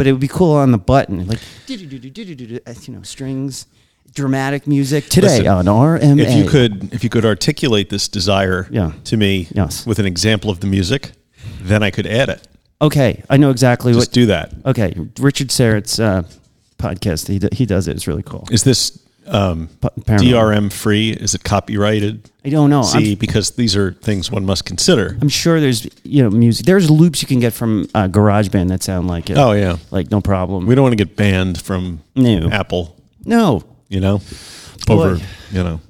but it would be cool on the button, like you know, strings, dramatic music today Listen, on RMA. If you could, if you could articulate this desire Yeah. to me Yes. with an example of the music, then I could add it. okay, I know exactly Just what. do that. Okay, Richard Serrett's uh, podcast. He d- he does it. It's really cool. Is this um, DRM free? Is it copyrighted? I don't know. See, I'm, because these are things one must consider. I'm sure there's you know music. There's loops you can get from uh, GarageBand that sound like it. Oh yeah, like no problem. we don't want to get banned from No. Apple. no, You know, Boy. over you know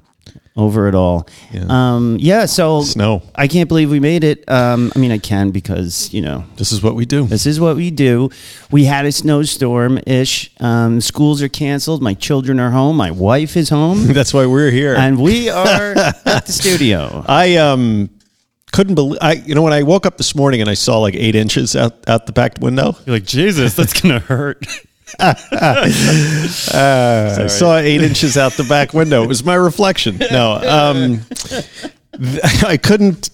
over it all. Yeah. Um, yeah. So snow. I can't believe we made it. Um, I mean, I can because you know This is what we do. this is what we do. We had a snowstorm ish. Um, schools are canceled. My children are home. My wife is home, That's why we're here. and we are at the studio. I um couldn't believe I you know when I woke up this morning and I saw like eight inches out out the back window. You're like Jesus, that's gonna hurt. I saw eight inches out the back window. It was my reflection. No, um, th- I couldn't.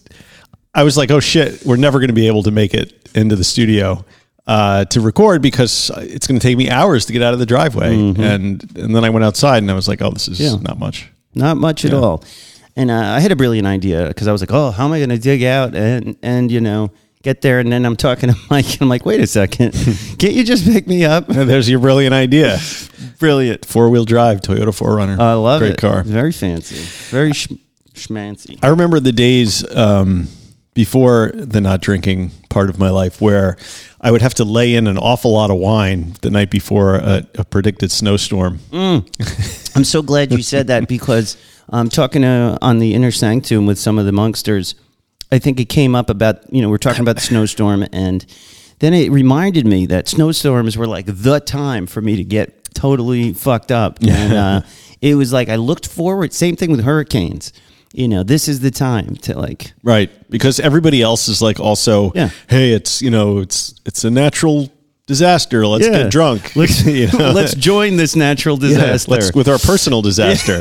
I was like, oh shit, we're never going to be able to make it into the studio uh, to record because it's going to take me hours to get out of the driveway. And and then I went outside and I was like, oh, this is Yeah. not much. Not much at all. And uh, I had a brilliant idea because I was like, oh, how am I going to dig out and and you know get there? And then I'm talking to Mike, and I'm like, wait a second, can't you just pick me up? There's your brilliant idea. Brilliant. Four wheel drive Toyota 4Runner. I love Great it. car. Very fancy. Very sh- schmancy. I remember the days um, before the not drinking part of my life where I would have to lay in an awful lot of wine the night before a, a predicted snowstorm. I'm so glad you said that because I'm talking to, on the inner sanctum with some of the monksters. I think it came up about you know we're talking about the snowstorm, and then it reminded me that snowstorms were like the time for me to get totally fucked up. And uh, it was like I looked forward. Same thing with hurricanes. You know, this is the time to like Right. Because everybody else is like also, Yeah. hey, it's, you know, it's, it's a natural disaster. Let's Yeah. get drunk. let's You know? let's join this natural Yeah, disaster. let's, with our personal disaster.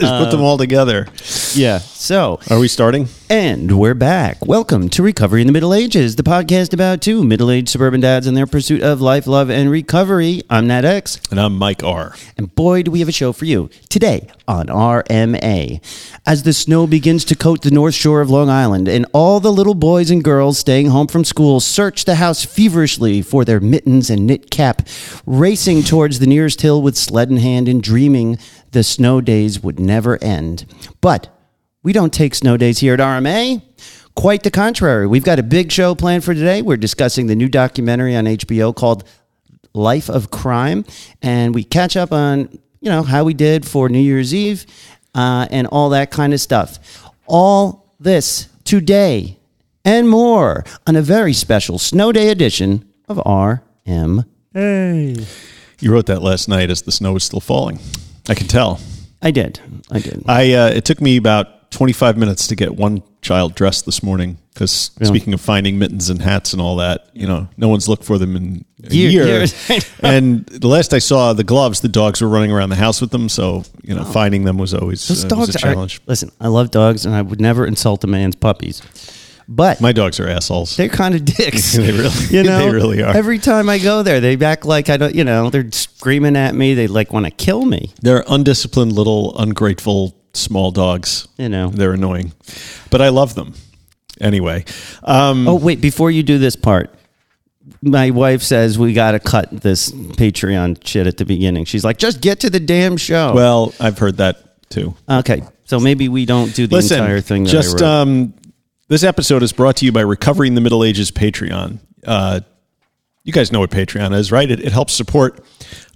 Let's put them um, all together. yeah. So Are we starting? And we're back. Welcome to Recovery in the Middle Ages, the podcast about two middle aged suburban dads and their pursuit of life, love, and recovery. I'm Nat X, And I'm Mike R. and boy, do we have a show for you today on RMA. As the snow begins to coat the north shore of Long Island, and all the little boys and girls staying home from school search the house feverishly for their mittens and knit cap, racing towards the nearest hill with sled in hand and dreaming the snow days would never end. But we don't take snow days here at RMA. Quite the contrary. We've got a big show planned for today. We're discussing the new documentary on HBO called Life of Crime, and we catch up on you know how we did for New Year's Eve uh, and all that kind of stuff. All this today and more on a very special snow day edition of RM. You wrote that last night as the snow was still falling. I can tell. I did. I did. I uh, it took me about 25 minutes to get one child dressed this morning because speaking of finding mittens and hats and all that, you know, no one's looked for them in a Year- year. years. And the last I saw the gloves, the dogs were running around the house with them, so you know, finding them was always Those uh, dogs was a are. challenge. Listen, I love dogs, and I would never insult a man's puppies, but My dogs are assholes. they're kind of dicks. They really- you know, they really are. Every time I go there, they act like I don't. You know, they're screaming at me. They like want to kill me. They're undisciplined, little, ungrateful, small dogs. You know. They're annoying, but I love them. Anyway, um, Oh wait, before you do this part, my wife says we got to cut this Patreon shit at the beginning. She's like, just get to the damn show. well, I've heard that too. okay, so maybe we don't do the Listen, entire thing. That just um, this episode is brought to you by Recovering the Middle Ages Patreon. Uh, you guys know what Patreon is, right? It, it helps support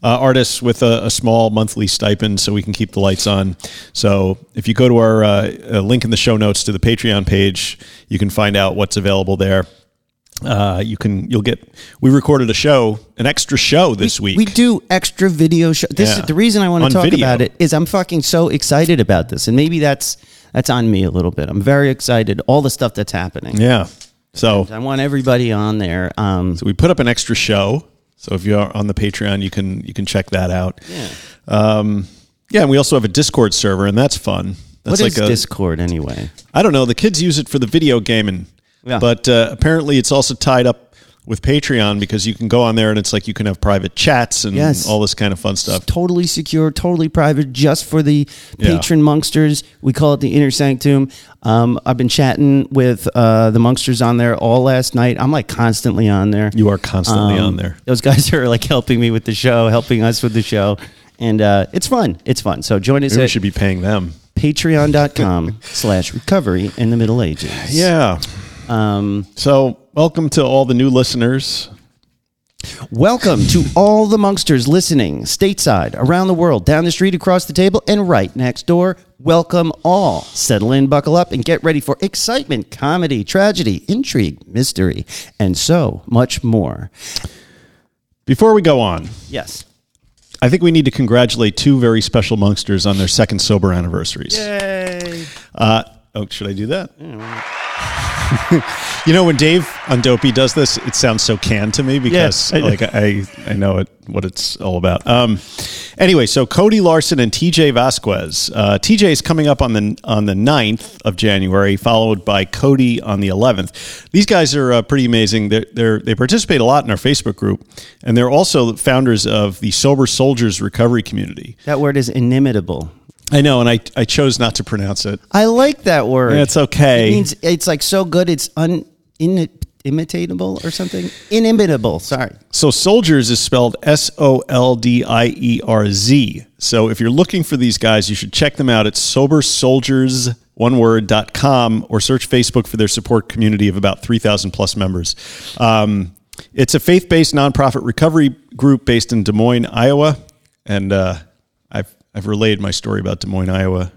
uh, artists with a, a small monthly stipend so we can keep the lights on. So if you go to our uh, uh, link in the show notes to the Patreon page, you can find out what's available there. uh, you can you'll get. We recorded a show, an extra show this week. We do extra video show. This Yeah. is the reason I want to talk video. about it is I'm fucking so excited about this, and maybe that's that's on me a little bit. I'm very excited. All the stuff that's happening. yeah. So I want everybody on there. Um, so we put up an extra show. So if you're on the Patreon, you can you can check that out. yeah. Um, yeah, and we also have a Discord server, and that's fun. That's What is like a, Discord anyway? I don't know. The kids use it for the video gaming, Yeah. but uh, apparently it's also tied up with Patreon because you can go on there and it's like you can have private chats and Yes. all this kind of fun stuff. Totally secure, totally private, just for the Yeah. patron monksters. We call it the inner sanctum. Um, I've been chatting with uh, the monksters on there all last night. I'm like constantly on there. You are constantly Um, on there. Those guys are like helping me with the show, helping us with the show. And uh, it's fun. It's fun. So join us Maybe we should be paying them. patreon.com slash recovery in the Middle Ages. Yeah. Um, So welcome to all the new listeners. welcome to all the monksters listening stateside, around the world, down the street, across the table, and right next door. Welcome all. Settle in, buckle up, and get ready for excitement, comedy, tragedy, intrigue, mystery, and so much more. Before we go on, Yes. I think we need to congratulate two very special monksters on their second sober anniversaries. Yay. Uh, oh, should I do that? you know, when Dave on Dopey does this, it sounds so canned to me because, Yes, I like, I I know it what it's all about. Um, anyway, so Cody Larson and TJ Vasquez. Uh, TJ is coming up on the on the 9th of January, followed by Cody on the 11th. These guys are uh, pretty amazing. They're, they're they participate a lot in our Facebook group, and they're also founders of the Sober Soldiers Recovery Community. That word is inimitable. I know, and I I chose not to pronounce it. I like that word. It's okay. It means it's like so good it's un in, imitatable or something. Inimitable. Sorry. So soldiers is spelled S O L D I E R Z. So if you're looking for these guys, you should check them out at sober soldiers one word dot com or search Facebook for their support community of about 3,000 plus members. Um, it's a faith based nonprofit recovery group based in Des Moines, Iowa. And uh, I've, I've relayed my story about Des Moines, Iowa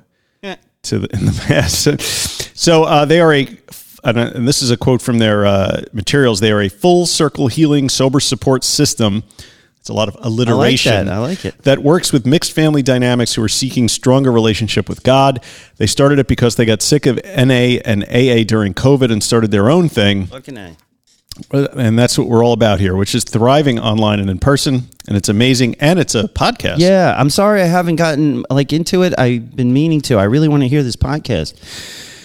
to the, in the past. so uh, they are a, and uh, this is a quote from their uh, materials. They are a full circle healing sober support system. It's a lot of alliteration. that. I like it. That works with mixed family dynamics who are seeking stronger relationship with God. They started it because they got sick of NA and AA during COVID and started their own thing. Fucking A. And that's what we're all about here, which is thriving online and in person. And it's amazing. And it's a podcast. Yeah, I'm sorry I haven't gotten like into it. I've been meaning to. I really want to hear this podcast.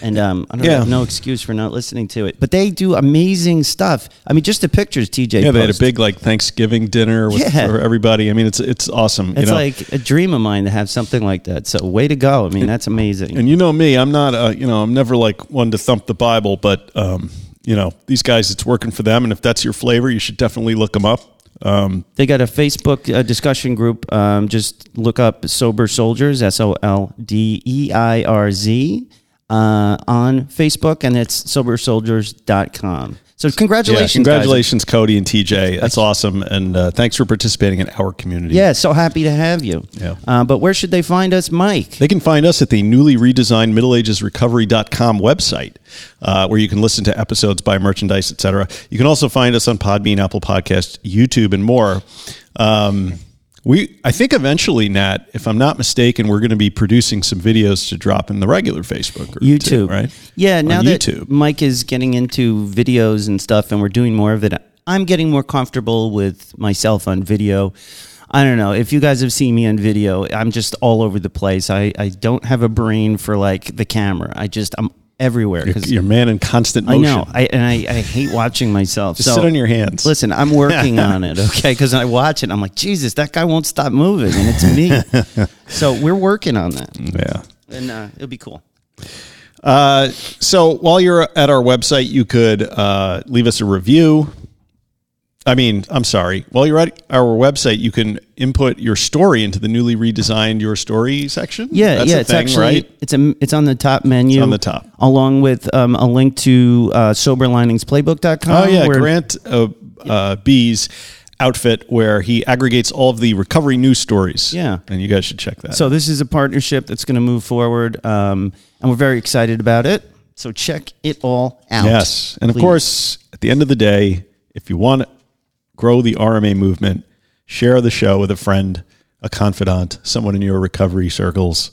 And um, I don't Yeah. have no excuse for not listening to it. But they do amazing stuff. I mean, just the pictures TJ Yeah, they had a big like Thanksgiving dinner with, Yeah. for everybody. I mean, it's it's awesome. you It's know? like a dream of mine to have something like that. So way to go. I mean, that's amazing. And you know me, I'm not, uh, you know, I'm never like one to thump the Bible, but um, you know, these guys, it's working for them, and if that's your flavor, you should definitely look them up. Um, They got a Facebook uh, discussion group. Um, just look up Sober Soldiers, S O L D E I R Z, uh, on Facebook, and it's sobersoldiers.com. So, yeah, congratulations. guys. congratulations, Cody and TJ. That's awesome, and uh, thanks for participating in our community. Yeah, so happy to have you. Yeah. Uh, but where should they find us, Mike? They can find us at the newly redesigned middleagesrecovery.com website, uh, where you can listen to episodes, buy merchandise, etc. You can also find us on Podbean, Apple Podcast, YouTube, and more. Um, we, I think eventually, Nat, if I'm not mistaken, we're going to be producing some videos to drop in the regular Facebook group, YouTube, too, right? Yeah, now On that YouTube. Mike is getting into videos and stuff, and we're doing more of it, I'm getting more comfortable with myself on video. I don't know if you guys have seen me on video. I'm just all over the place. I, I don't have a brain for like the camera. I just I'm everywhere You're, because you're man in constant motion. I know. I and I, I hate watching myself. Just so sit on your hands. Listen, I'm working on it, okay? Because I watch it, I'm like, Jesus, that guy won't stop moving, and it's me. so we're working on that, Yeah. and uh, it'll be cool. Uh, so while you're at our website, you could uh, leave us a review. I mean, I'm sorry. While you're at our website, you can input your story into the newly redesigned Your Story section. Yeah, That's yeah, a it's thing, actually right. it's a it's on the top menu. on the top. along with um, a link to uh, soberliningsplaybook.com. Oh yeah, where- Grant uh, uh, B's outfit where he aggregates all of the recovery news stories. Yeah. and you guys should check that. So this is a partnership that's going to move forward, um, and we're very excited about it. So check it all out. Yes. And of course, at the end of the day, if you want to grow the RMA movement, share the show with a friend, a confidant, someone in your recovery circles.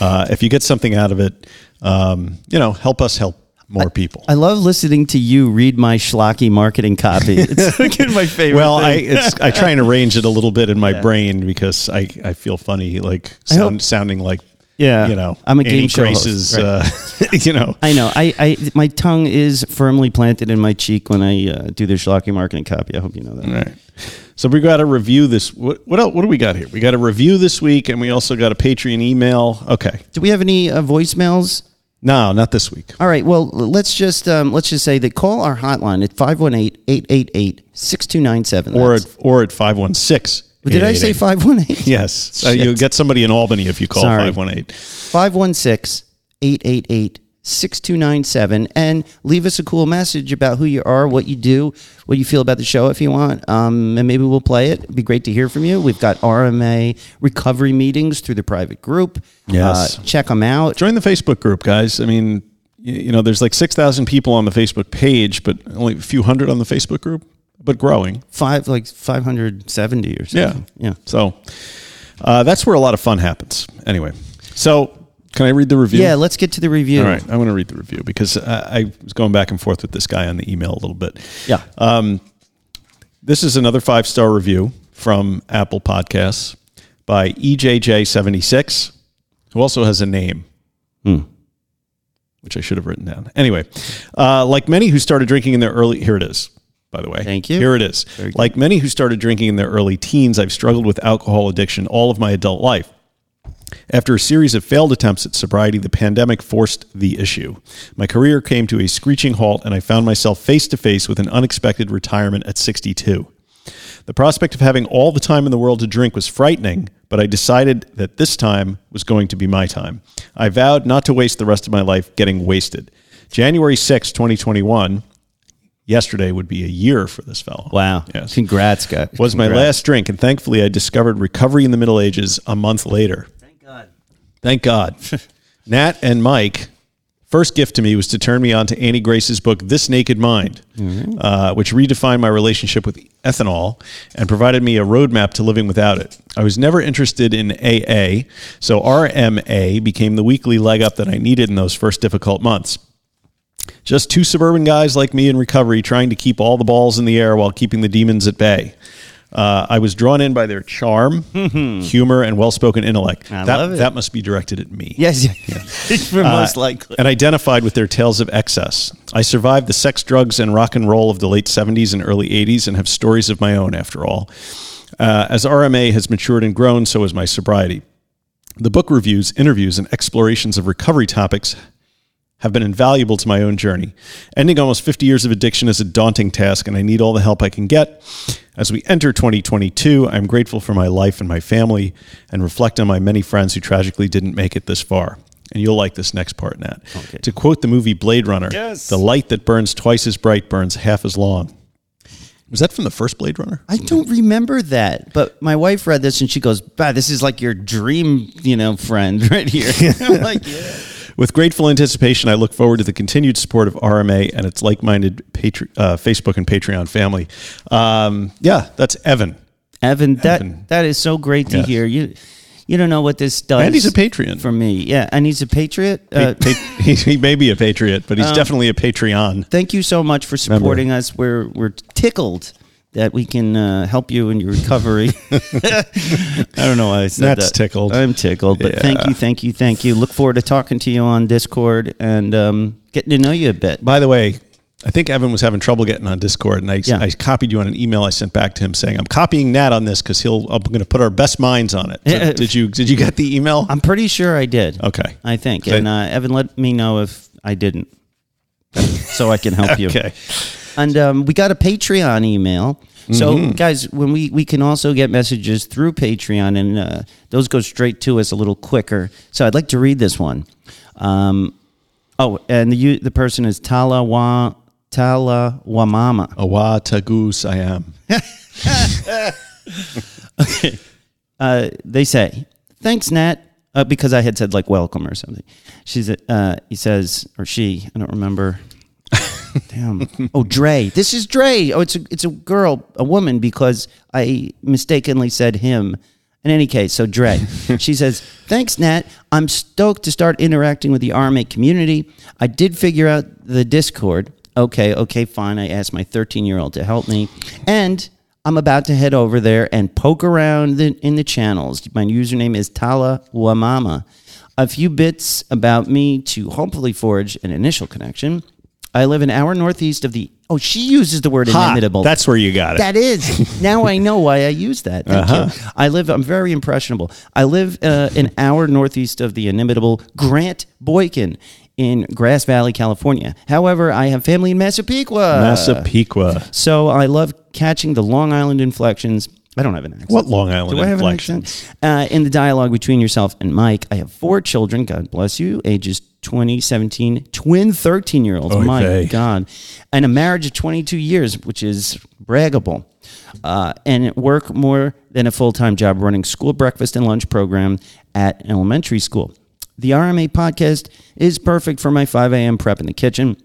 Uh, if you get something out of it, um, you know, help us help more people. I love listening to you read my schlocky marketing copy. It's my favorite. well, I thing. it's I try and arrange it a little bit in my brain because I, I feel funny, like I hope- sounding like Yeah. you know, I'm a game show host, Grace's, right. uh, you know, I know. I, I my tongue is firmly planted in my cheek when I uh, do the schlocky marketing copy. I hope you know that. All right. So we got a review this. What what, else, what do we got here? We got a review this week, and we also got a Patreon email. Okay, Do we have any uh, voicemails? no, not this week. All right. Well, let's just um, let's just say that call our hotline at 518-888-6297. Or at, or at five one six. Did I say 518? Yes, uh, you'll get somebody in Albany if you call Sorry. five one eight. 516-888-6297 and leave us a cool message about who you are, what you do, what you feel about the show if you want. Um, and maybe we'll play it. It'd be great to hear from you. We've got RMA recovery meetings through the private group. Yes. Uh, check them out. Join the Facebook group, guys. I mean, you, you know, there's like six thousand people on the Facebook page, but only a few hundred on the Facebook group, but growing. Five like 570 or something. Yeah. yeah. So uh, that's where a lot of fun happens. Anyway, so can I read the review? Yeah, let's get to the review. All right, I want to read the review because I, I was going back and forth with this guy on the email a little bit. Yeah. Um, this is another five star review from Apple Podcasts by E EJJ76, who also has a name, which I should have written down. Anyway, uh, like many who started drinking in their early, here it is. By the way, Thank you. Here it is. Like many who started drinking in their early teens, I've struggled with alcohol addiction all of my adult life. After a series of failed attempts at sobriety, the pandemic forced the issue. My career came to a screeching halt, and I found myself face to face with an unexpected retirement at 62. The prospect of having all the time in the world to drink was frightening, but I decided that this time was going to be my time. I vowed not to waste the rest of my life getting wasted. January 6, 2021, yesterday would be a year for this fellow. Wow. Yes Congrats, guy. was my last drink, and thankfully I discovered recovery in the Middle Ages a month later. Thank God. Thank God. Nat and Mike, first gift to me was to turn me on to Annie Grace's book, This Naked Mind, uh, which redefined my relationship with ethanol and provided me a roadmap to living without it. I was never interested in AA, so RMA became the weekly leg up that I needed in those first difficult months. Just two suburban guys like me in recovery trying to keep all the balls in the air while keeping the demons at bay. Uh, I was drawn in by their charm, humor, and well spoken intellect. I that, love it. that must be directed at me. Yes, for most likely. And identified with their tales of excess. I survived the sex, drugs, and rock and roll of the late 70s and early 80s and have stories of my own, after all. Uh, as RMA has matured and grown, so has my sobriety. The book reviews, interviews, and explorations of recovery topics have been invaluable to my own journey. Ending almost 50 years of addiction is a daunting task, and I need all the help I can get. As we enter 2022, I'm grateful for my life and my family and reflect on my many friends who tragically didn't make it this far. And you'll like this next part, Nat. Okay. To quote the movie Blade Runner, Yes. the light that burns twice as bright burns half as long. Was that from the first Blade Runner? I don't remember that, but my wife read this and she goes, "Bah, this is like your dream, you know, friend right here." I'm like, yeah. With grateful anticipation, I look forward to the continued support of RMA and its like-minded Patre- uh, Facebook and Patreon family. Um, yeah, that's Evan. Evan, that Evan. that is so great to Yes. hear. You you don't know what this does. And he's a Patreon. for me. Yeah, and he's a patriot. Pa- Uh, pa- he, he may be a patriot, but he's Um, definitely a Patreon. thank you so much for supporting us. We're we're tickled that we can uh, help you in your recovery. I don't know why I said That's that. tickled. I'm tickled, but thank you, thank you, thank you. Look forward to talking to you on Discord and um, getting to know you a bit. By the way, I think Evan was having trouble getting on Discord, and I, Yeah. I copied you on an email I sent back to him saying, "I'm copying Nat on this because he'll I'm going to put our best minds on it." So did you did you get the email? I'm pretty sure I did. Okay. I think. And uh, Evan, let me know if I didn't, so I can help you. Okay. And um, we got a Patreon email. So, Mm-hmm. guys, when we, we can also get messages through Patreon, and uh, those go straight to us a little quicker. So, I'd like to read this one. Um, oh, and the the person is Talawa Talawamama. Awa tagus I am. Uh, they say, "Thanks, Nat. Uh, because I had said like welcome or something. She's uh, he says or she I don't remember. Damn. Oh, Dre. This is Dre. Oh, it's a it's a girl, a woman, because I mistakenly said him. In any case, so Dre, she says, "Thanks, Nat. I'm stoked to start interacting with the RMA community. I did figure out the Discord. Okay, okay, fine. I asked my 13 year old to help me, and I'm about to head over there and poke around the, in the channels. My username is Tala Wamama. A few bits about me to hopefully forge an initial connection. I live an hour northeast of the. Oh, she uses the word Ha, inimitable. that's where you got it. That is. now I know why I use that. Thank you. I live, I'm very impressionable. I live uh, an hour northeast of the inimitable Grant Boykin in Grass Valley, California. However, I have family in Massapequa. Massapequa. So I love catching the Long Island inflections. I don't have an accent. What Long Island Do I have an inflections? accent? Uh, in the dialogue between yourself and Mike, I have four children. God bless you. Ages 20, 17, twin 13 year olds. Oy My vey. God. And a marriage of 22 years, which is braggable. Uh, and work more than a full time job running school breakfast and lunch program at an elementary school. The RMA podcast is perfect for my 5 a.m. prep in the kitchen.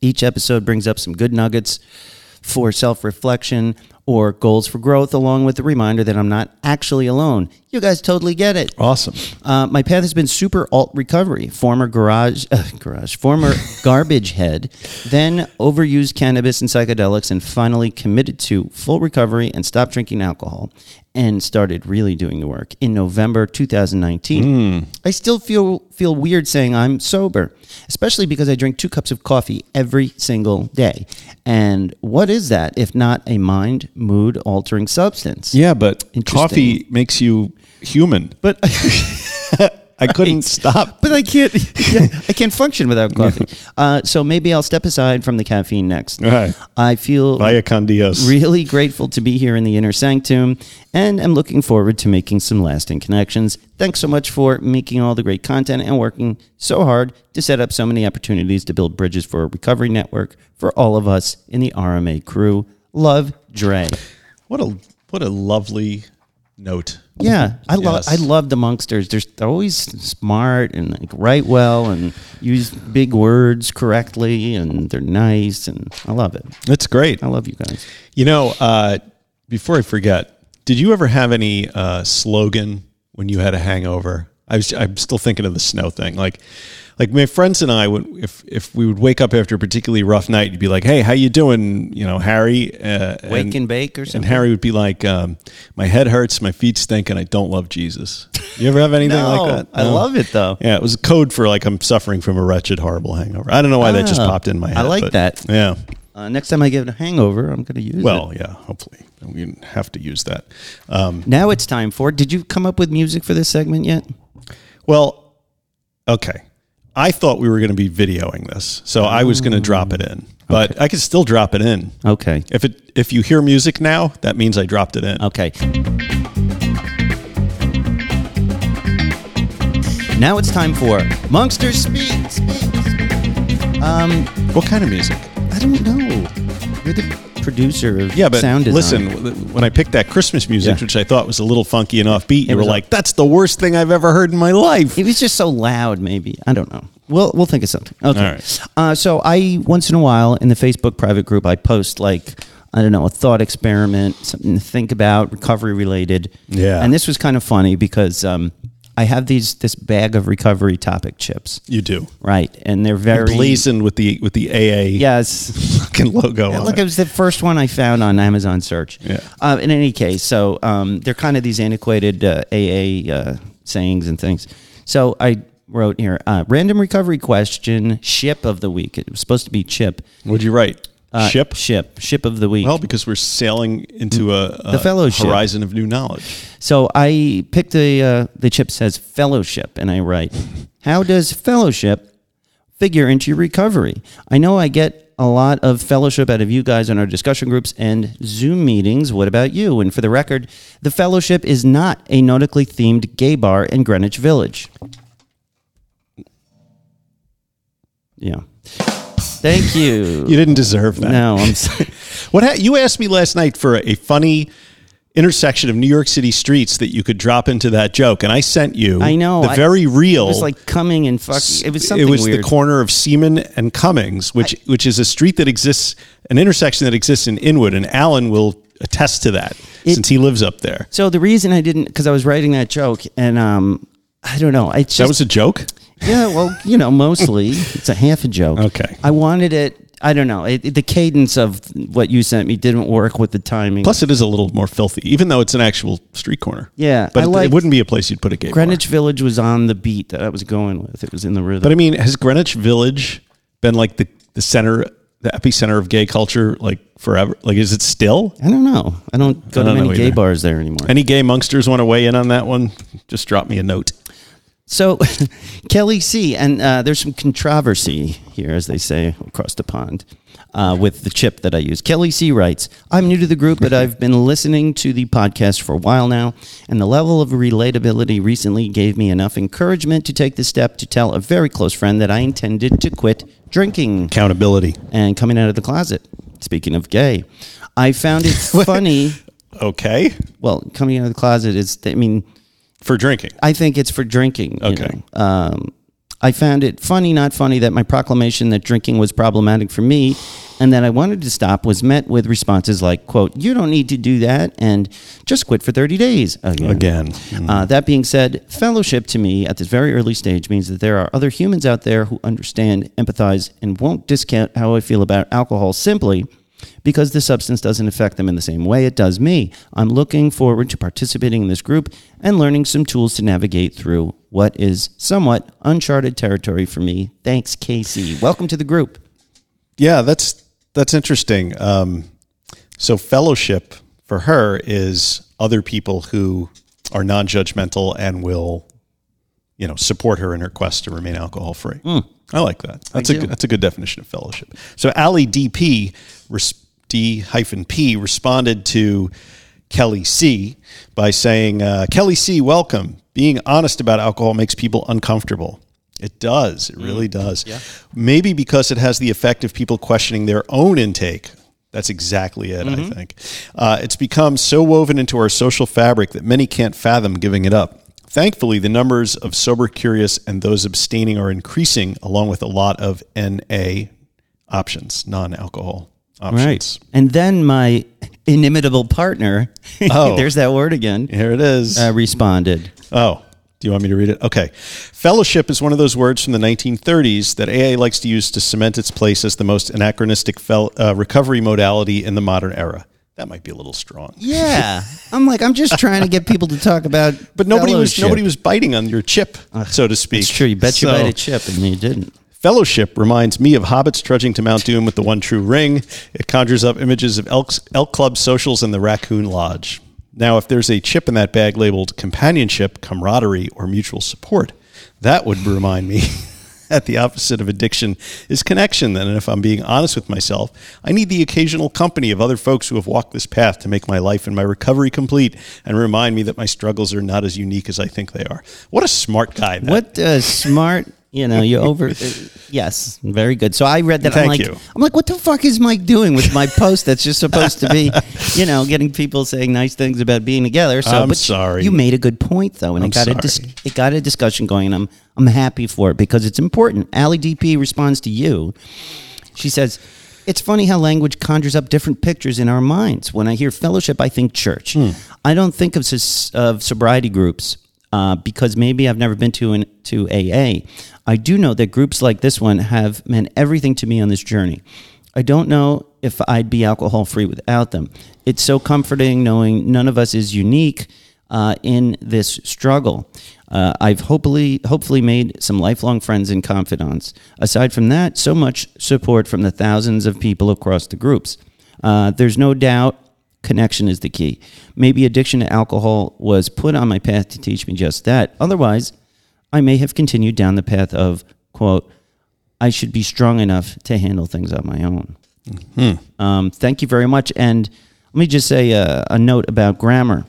Each episode brings up some good nuggets for self reflection or goals for growth, along with the reminder that I'm not actually alone. You guys totally get it. Awesome. Uh, my path has been super alt recovery, former garage, uh, garage, former garbage head, then overused cannabis and psychedelics, and finally committed to full recovery and stopped drinking alcohol and started really doing the work in November 2019. I still feel feel weird saying I'm sober, especially because I drink two cups of coffee every single day. And what is that if not a mind mood altering substance? Yeah, but coffee makes you human. But I couldn't stop. but I can't yeah, I can't function without coffee. Uh, so maybe I'll step aside from the caffeine next. Right. I feel Vaya con Dios. really grateful to be here in the inner sanctum and I'm looking forward to making some lasting connections. Thanks so much for making all the great content and working so hard to set up so many opportunities to build bridges for a recovery network for all of us in the RMA crew. Love, Dre. What a what a lovely note. Yeah, I love Yes. I love the Monksters. They're, they're always smart and like, write well and use big words correctly, and they're nice, and I love it. That's great. I love you guys. You know, uh, before I forget, did you ever have any uh, slogan when you had a hangover? I was, I'm still thinking of the snow thing. Like, like my friends and I would, if if we would wake up after a particularly rough night, you'd be like, "Hey, how you doing?" You know, Harry. Uh, Wake and bake or something. And. Harry would be like, um, "My head hurts, my feet stink, and I don't love Jesus." You ever have anything No, like that? I love it though. Yeah, it was a code for like I'm suffering from a wretched, horrible hangover. I don't know why that just Ah, popped in my head. I like but that. Yeah. Uh, next time I get a hangover, I'm going to use it. Well, yeah. Hopefully, we have to use that. Um, Now it's time for. Did you come up with music for this segment yet? Well, okay. I thought we were going to be videoing this, so I was going to drop it in, but I could still drop it in. Okay. If it if you hear music now, that means I dropped it in. Okay. Now it's time for Monkster Speak. Speak. Um, What kind of music? I don't know. You're the producer of Yeah, but sound listen, when I picked that Christmas music, Yeah. which I thought was a little funky and offbeat, you were was a- like, "That's the worst thing I've ever heard in my life." It was just so loud. Maybe I don't know. We'll we'll think of something. Okay. All right. Uh, so I once in a while in the Facebook private group I post like I don't know a thought experiment, something to think about, recovery related. Yeah. And this was kind of funny because um, I have these this bag of recovery topic chips, You do. right? And they're very Blazoned with the with the AA Yes. fucking logo. Yeah, on Look, it. it was the first one I found on Amazon search. Yeah. Uh, in any case, so um, they're kind of these antiquated uh, AA uh, sayings and things. So I wrote here uh, random recovery question ship of the week. It was supposed to be chip. What'd you write? Uh, Ship. Ship. Ship of the week. Well, because we're sailing into a, a The fellowship. horizon of new knowledge. So I picked the uh, the chip says fellowship, and I write, "How does fellowship figure into your recovery?" I know I get a lot of fellowship out of you guys in our discussion groups and Zoom meetings. What about you? And for the record, the fellowship is not a nautically themed gay bar in Greenwich Village. Yeah. Thank you. You didn't deserve that. no, I'm sorry. What ha- you asked me last night for a, a funny intersection of New York City streets that you could drop into that joke. And I sent you I know, the I- very real It was like coming and fucking. It was something it was weird. the corner of Seaman and Cummings, which which is a street that exists, an intersection that exists in Inwood, and Alan will attest to that since he lives up there. so the reason I didn't, because I was writing that joke, and um, I don't know. I just That was a joke. Yeah. Well, you know, mostly it's a half a joke. Okay. I wanted it. I don't know. It, the cadence of what you sent me didn't work with the timing. Plus, it is a little more filthy, even though it's an actual street corner. Yeah, but I it, it wouldn't be a place you'd put a gay bar. Greenwich Village was on the beat that I was going with. It was in the rhythm. But I mean, has Greenwich Village been like the the center, the epicenter of gay culture, like forever? Like, is it still? I don't know. I don't go I to don't many know gay either. bars there anymore. Any gay monksters want to weigh in on that one? Just drop me a note. So, Kelly C, and uh, there's some controversy here, as they say across the pond, uh, with the chip that I use. Kelly C writes I'm new to the group, but I've been listening to the podcast for a while now, and the level of relatability recently gave me enough encouragement to take the step to tell a very close friend that I intended to quit drinking Accountability. and coming out of the closet. Speaking of gay, I found it funny. Okay, Well, coming out of the closet is, I mean, for drinking. I think it's for drinking. Okay. know. Um, I found it funny, not funny, that my proclamation that drinking was problematic for me and that I wanted to stop was met with responses like, quote, you don't need to do that and just quit for 30 days again. Again. Uh, that being said, fellowship to me at this very early stage means that there are other humans out there who understand, empathize, and won't discount how I feel about alcohol simply because the substance doesn't affect them in the same way it does me. I'm looking forward to participating in this group and learning some tools to navigate through what is somewhat uncharted territory for me. Thanks, Casey. Welcome to the group. Yeah, that's that's interesting. Um, so fellowship for her is other people who are non-judgmental and will, you know, support her in her quest to remain alcohol free. I like that. That's a do. good, that's a good definition of fellowship. So Ali DP D hyphen P responded to Kelly C by saying, uh, "Kelly C, welcome. Being honest about alcohol makes people uncomfortable." It does. It really does. Maybe because it has the effect of people questioning their own intake. That's exactly it, I think. Uh, it's become so woven into our social fabric that many can't fathom giving it up. Thankfully, the numbers of sober curious and those abstaining are increasing, along with a lot of NA options, non alcohol options. Right. And then my inimitable partner, Oh. there's that word again, Here it is. uh, responded. Oh, do you want me to read it? Okay. Fellowship is one of those words from the 1930s that AA likes to use to cement its place as the most anachronistic fel- uh, recovery modality in the modern era. That might be a little strong. Yeah. I'm like, I'm just trying to get people to talk about But nobody was fellowship. nobody was biting on your chip, so to speak. It's true. You bet you So- bite a chip, and you didn't. Fellowship reminds me of hobbits trudging to Mount Doom with the one true ring. It conjures up images of elk, elk club socials and the raccoon lodge. Now, if there's a chip in that bag labeled companionship, camaraderie, or mutual support, that would remind me that the opposite of addiction is connection. then. And if I'm being honest with myself, I need the occasional company of other folks who have walked this path to make my life and my recovery complete and remind me that my struggles are not as unique as I think they are. What a smart guy. That What uh, smart, you know, you over. Uh, yes, very good. So I read that. Thank I'm like, you. I'm like, what the fuck is Mike doing with my post that's just supposed to be, you know, getting people saying nice things about being together? So, I'm but sorry. You made a good point though, and I'm it got a dis- it got a discussion going. And I'm I'm happy for it because it's important. Ali DP responds to you. She says. It's funny how language conjures up different pictures in our minds. When I hear fellowship, I think church. Hmm. I don't think of, of sobriety groups uh, because maybe I've never been to an, to AA. I do know that groups like this one have meant everything to me on this journey. I don't know if I'd be alcohol free without them. It's so comforting knowing none of us is unique uh, in this struggle. Uh, I've hopefully hopefully made some lifelong friends and confidants. Aside from that, so much support from the thousands of people across the groups. Uh, there's no doubt connection is the key. Maybe addiction to alcohol was put on my path to teach me just that. Otherwise, I may have continued down the path of quote, I should be strong enough to handle things on my own. Um, thank you very much. And let me just say a, a note about grammar.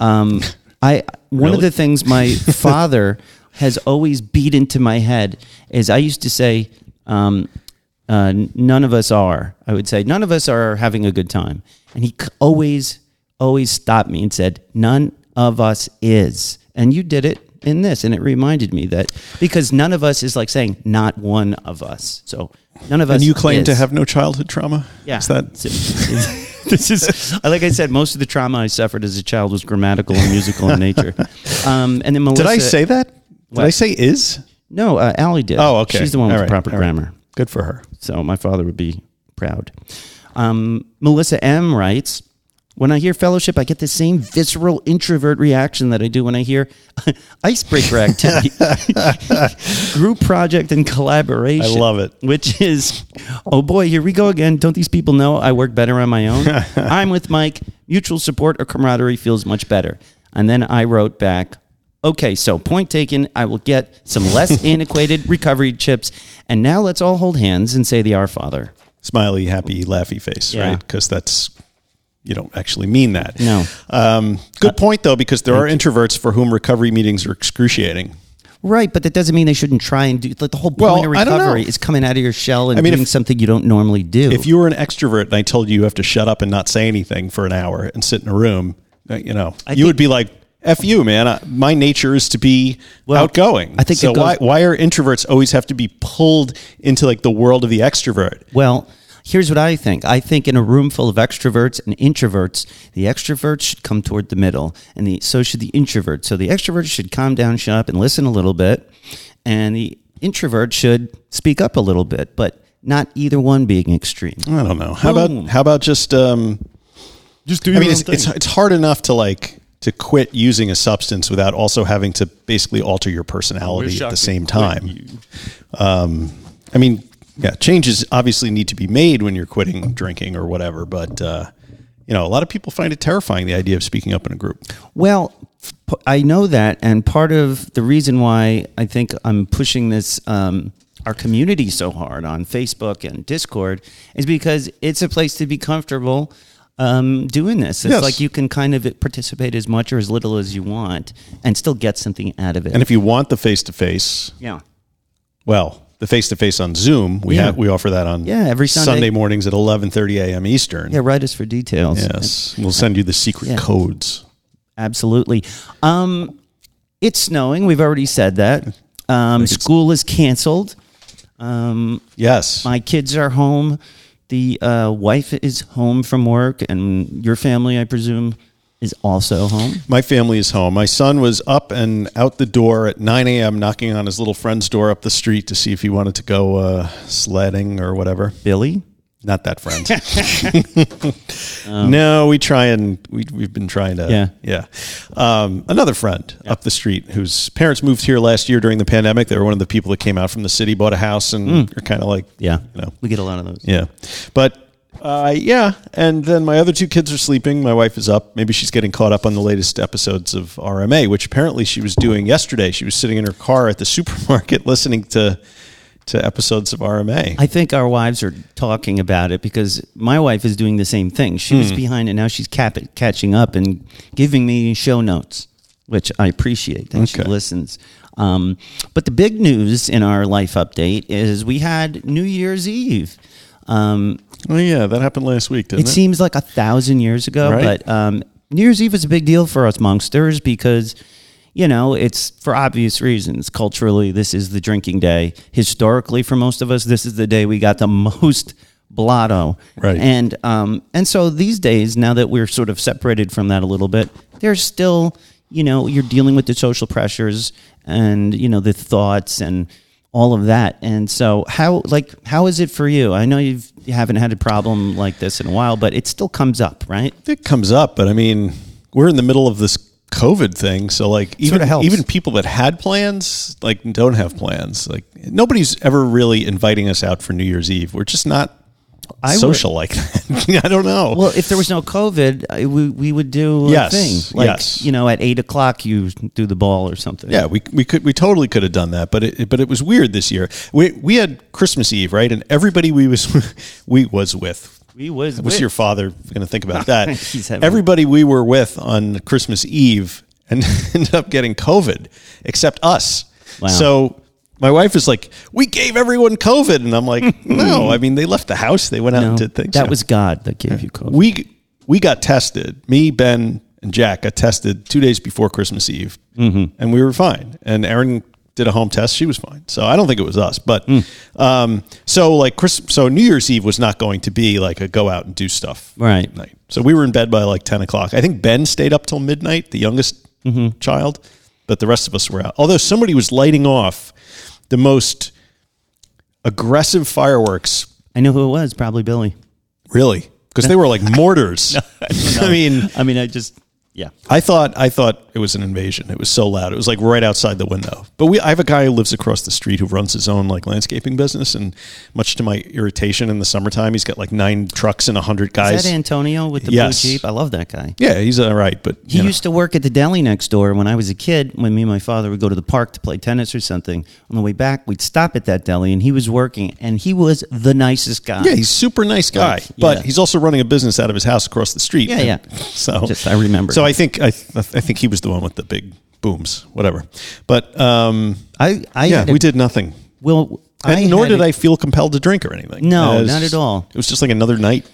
Um, I one of the things my father has always beat into my head is I used to say, um, uh, "None of us are." I would say, "None of us are having a good time," and he always, always stopped me and said, "None of us is," and you did it in this, and it reminded me that because none of us is like saying not one of us. So none of us. And you claim to have no childhood trauma? Yeah. Is that this is like I said. Most of the trauma I suffered as a child was grammatical and musical in nature. Um, and then Melissa, Did I say that? Did What? I say is? no? Uh, Allie did. Oh, okay. She's the one with right, proper all right. grammar. Good for her. So my father would be proud. Um, Melissa M writes, when I hear fellowship, I get the same visceral introvert reaction that I do when I hear icebreaker activity, group project, and collaboration. I love it. Which is, oh boy, here we go again. Don't these people know I work better on my own? I'm with Mike. Mutual support or camaraderie feels much better. And then I wrote back, okay, so point taken. I will get some less antiquated recovery chips. And now let's all hold hands and say the Our Father. Smiley, happy, laughy face, Yeah. right? Because that's you don't actually mean that. No. Um, good point though, because there are introverts for whom recovery meetings are excruciating. Right, but that doesn't mean they shouldn't try and do. Like the whole point Well, of I recovery is coming out of your shell and I mean, doing if- something you don't normally do. If you were an extrovert and I told you you have to shut up and not say anything for an hour and sit in a room, uh, you know, you think- would be like, "F you, man! I, my nature is to be Well, outgoing." I think so. goes- why why are introverts always have to be pulled into like the world of the extrovert? Well, here's what I think. I think in a room full of extroverts and introverts, the extroverts should come toward the middle, and the so should the introverts. So the extroverts should calm down, shut up, and listen a little bit, and the introvert should speak up a little bit, but not either one being extreme. I don't know. How Boom. about how about just um, Just do I mean, it's, it's it's hard enough to like to quit using a substance without also having to basically alter your personality at the same time. Um, I mean, yeah, changes obviously need to be made when you're quitting drinking or whatever, but uh, you know, a lot of people find it terrifying the idea of speaking up in a group. Well, I know that, and part of the reason why I think I'm pushing this um, our community so hard on Facebook and Discord is because it's a place to be comfortable um, doing this. It's Yes. like you can kind of participate as much or as little as you want and still get something out of it. And if you want the face to face, yeah. well, the face to face on Zoom, we Yeah. have we offer that on Yeah, every Sunday. mornings at 11:30 a.m. Eastern. Yeah, write us for details. Yes, we'll send you the secret Yeah. codes. Absolutely. Um, it's snowing. We've already said that. Um, school is canceled. Um, Yes. my kids are home. The uh, wife is home from work, and your family, I presume, is also home. My family is home. My son was up and out the door at 9 a.m., knocking on his little friend's door up the street to see if he wanted to go uh, sledding or whatever. Billy, Not that friend. no, we try and we, we've been trying to. Yeah. Yeah. Um, another friend up the street whose parents moved here last year during the pandemic. They were one of the people that came out from the city, bought a house, and are kind of like, yeah, you know, we get a lot of those. yeah. But uh, yeah, and then my other two kids are sleeping. My wife is up. Maybe she's getting caught up on the latest episodes of RMA, which apparently she was doing yesterday. She was sitting in her car at the supermarket listening to to episodes of RMA. I think our wives are talking about it because my wife is doing the same thing. She Hmm. was behind, and now she's cap- catching up and giving me show notes, which I appreciate. And she listens. Um, but the big news in our life update is we had New Year's Eve. Um, oh yeah, that happened last week, didn't it it? seems like a thousand years ago, Right. but um, New Year's Eve is a big deal for us Monksters because, you know, it's for obvious reasons. Culturally, this is the drinking day. Historically, for most of us, this is the day we got the most blotto. Right. And um, and so these days, now that we're sort of separated from that a little bit, there's still, you know, you're dealing with the social pressures and you know the thoughts and all of that. And so, how like how is it for you? I know you've you haven't had a problem like this in a while, but it still comes up, right? it comes up, but I mean, we're in the middle of this COVID thing, so like even Sorta even people that had plans like don't have plans. Like nobody's ever really inviting us out for New Year's Eve. We're just not I would- social like that. I don't know. Well, if there was no COVID, I, we, we would do Yes, a thing. Like, yes. you know, at eight o'clock, you do the ball or something. Yeah, we, we could we totally could have done that, but it but it was weird this year. We we had Christmas Eve, right? And everybody we was we was with. We was. What's your father going to think about that? He's everybody we were with on Christmas Eve and ended up getting COVID, except us. Wow. So my wife is like, "We gave everyone COVID," and I'm like, "No, I mean they left the house, they went out No, and did things." that Yeah. was God that gave you COVID. we we got tested. Me, Ben, and Jack got tested two days before Christmas Eve, mm-hmm. and we were fine. And Erin did a home test; she was fine. So I don't think it was us. But um, so like Chris, so New Year's Eve was not going to be like a go out and do stuff Right. night. So we were in bed by like ten o'clock. I think Ben stayed up till midnight, the youngest child, but the rest of us were out. Although somebody was lighting off the most aggressive fireworks I know who it was. Probably Billy. Really? Because they were like mortars. I mean, I mean, I just yeah. I thought I thought it was an invasion. It was so loud. It was like right outside the window. But we I have a guy who lives across the street who runs his own like landscaping business and much to my irritation in the summertime, he's got like nine trucks and a hundred Is guys. that Antonio with the Yes. blue Jeep? I love that guy. yeah, he's all right, but He you know. used to work at the deli next door when I was a kid. When me and my father would go to the park to play tennis or something, on the way back, we'd stop at that deli, and he was working, and he was the nicest guy. Yeah, he's a super nice guy, Like, but yeah. he's also running a business out of his house across the street. Yeah, yeah. So Just- I remember. So I think I, I think he was the one with the big booms, whatever. But um, I, I yeah, had a- we did nothing. Well, And nor did a- I feel compelled to drink or anything. No, As- not at all. It was just like another night.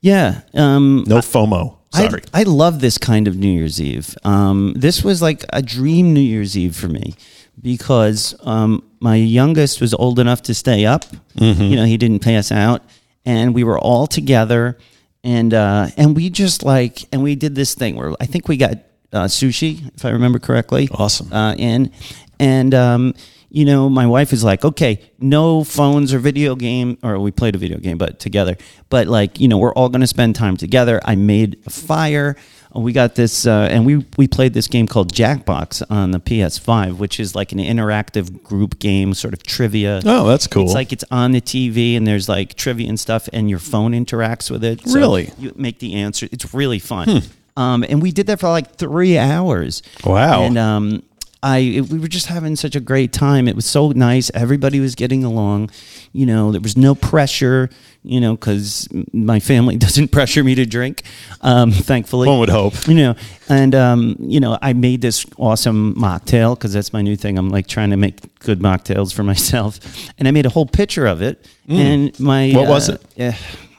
Yeah. Um, No FOMO. Sorry. I, I love this kind of New Year's Eve. Um, this was like a dream New Year's Eve for me because um, my youngest was old enough to stay up. Mm-hmm. You know, he didn't pass out, and we were all together, and uh, and we just like and we did this thing where I think we got uh, sushi, if I remember correctly. Awesome. Uh, in and. Um, you know, my wife is like, okay, no phones or video game, or we played a video game, but together. But like, you know, we're all going to spend time together. I made a fire. We got this, uh, and we we played this game called Jackbox on the PS5, which is like an interactive group game, sort of trivia. Oh, that's cool. It's like it's on the TV, and there's like trivia and stuff, and your phone interacts with it. So Really? you make the answer. It's really fun. Um, and we did that for like three hours. Wow. And um, I we were just having such a great time. It was so nice. Everybody was getting along. You know, there was no pressure. You know, because my family doesn't pressure me to drink. Um, thankfully, One would hope. you know and um, you know i made this awesome mocktail because that's my new thing i'm like trying to make good mocktails for myself and i made a whole picture of it and my Mm. What was uh, it? yeah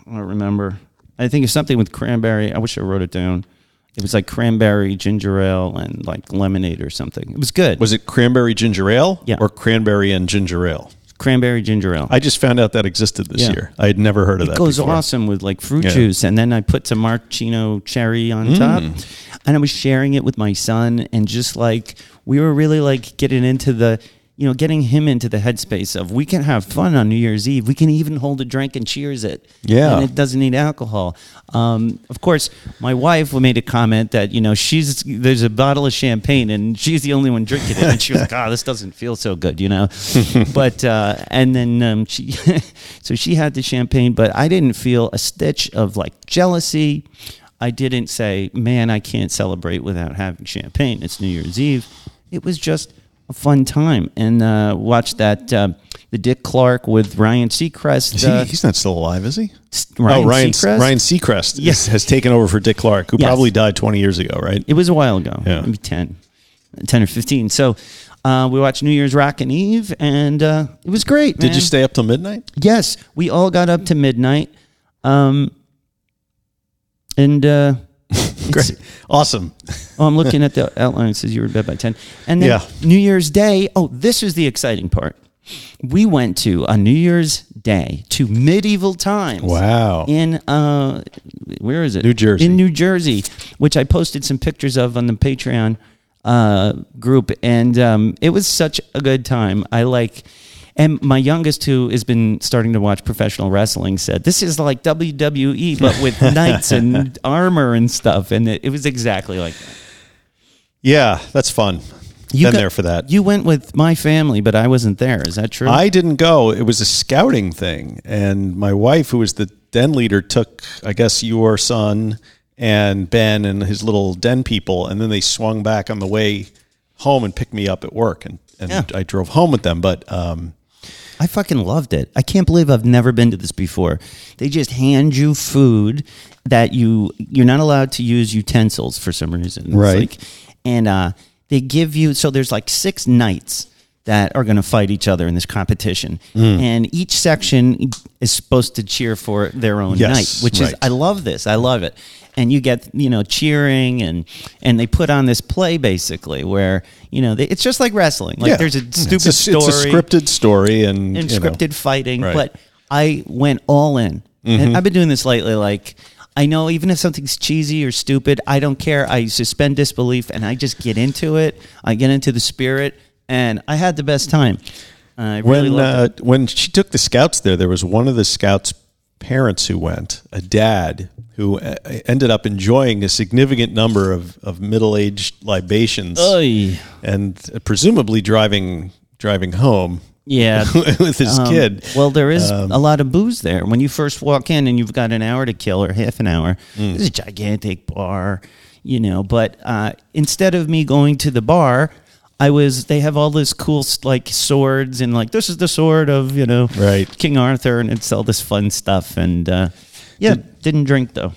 i don't remember i think it's something with cranberry i wish i wrote it down it was like cranberry ginger ale and like lemonade or something it was good Was it cranberry ginger ale? Yeah. Or cranberry and ginger ale? cranberry ginger ale I just found out that existed this Yeah. year. I had never heard of that. It goes before. awesome with like fruit Yeah. juice, and then I put some maraschino cherry on Mm. top, and I was sharing it with my son, and just like we were really like getting into the, you know, getting him into the headspace of we can have fun on New Year's Eve. We can even hold a drink and cheers it. Yeah. and it doesn't need alcohol. Um, of course, my wife made a comment that you know she's there's a bottle of champagne and she's the only one drinking it, and she was like, "Oh, this doesn't feel so good," you know. but uh, and then um, she, so she had the champagne, but I didn't feel a stitch of like jealousy. I didn't say, "Man, I can't celebrate without having champagne." It's New Year's Eve. It was just a fun time, and uh, watch that uh, the Dick Clark with Ryan Seacrest. He, uh, he's not still alive, is he? Ryan oh, Ryan Seacrest? Ryan Seacrest Yes. has taken over for Dick Clark, who Yes. probably died 20 years ago, right? It was a while ago, Yeah. maybe 10, 10 or 15. So uh, we watched New Year's Rockin' Eve, and uh, it was great. Did you stay up till midnight? Yes, we all got up to midnight. Um, and uh, Great. Awesome. oh, I'm looking at the outline. It says you were in bed by 10. And then Yeah. New Year's Day. Oh, this is the exciting part. We went to a New Year's Day to medieval times. Wow. in uh where is it New Jersey. in new jersey which i posted some pictures of on the patreon uh group and um it was such a good time i like and my youngest who has been starting to watch professional wrestling said this is like wwe but with knights and armor and stuff and it, it was exactly like that Yeah, that's fun. you Been got- there for that. you went with my family but i wasn't there is that true I didn't go. It was a scouting thing. And my wife, who was the den leader, took, I guess, your son and Ben and his little den people. And then they swung back on the way home and picked me up at work. And, and Yeah. I drove home with them. But um, I fucking loved it. I can't believe I've never been to this before. They just hand you food that you you're not allowed to use utensils for some reason. It's Right. like- and uh, they give you so there's like six knights that are going to fight each other in this competition, Mm. and each section is supposed to cheer for their own Yes, knight, which is. I love this. I love it. And you get you know cheering and and they put on this play basically where you know they, it's just like wrestling. Like Yeah. there's a It's stupid a- story, It's a scripted story and, and you know. scripted fighting, Right. but I went all in. Mm-hmm. And I've been doing this lately. Like, I know even if something's cheesy or stupid, I don't care. I suspend disbelief and I just get into it. I get into the spirit, and I had the best time. I really when uh, when she took the scouts there, there was one of the scouts' parents who went, a dad who uh, ended up enjoying a significant number of, of middle aged libations. Oy. and presumably driving driving home Yeah. with his Um, kid. Well, there is Um, a lot of booze there. When you first walk in and you've got an hour to kill or half an hour, Mm. it's a gigantic bar, you know. But uh, instead of me going to the bar, I was. They have all this cool like swords and like this is the sword of you know Right. King Arthur and it's all this fun stuff and uh, yeah, didn't drink though.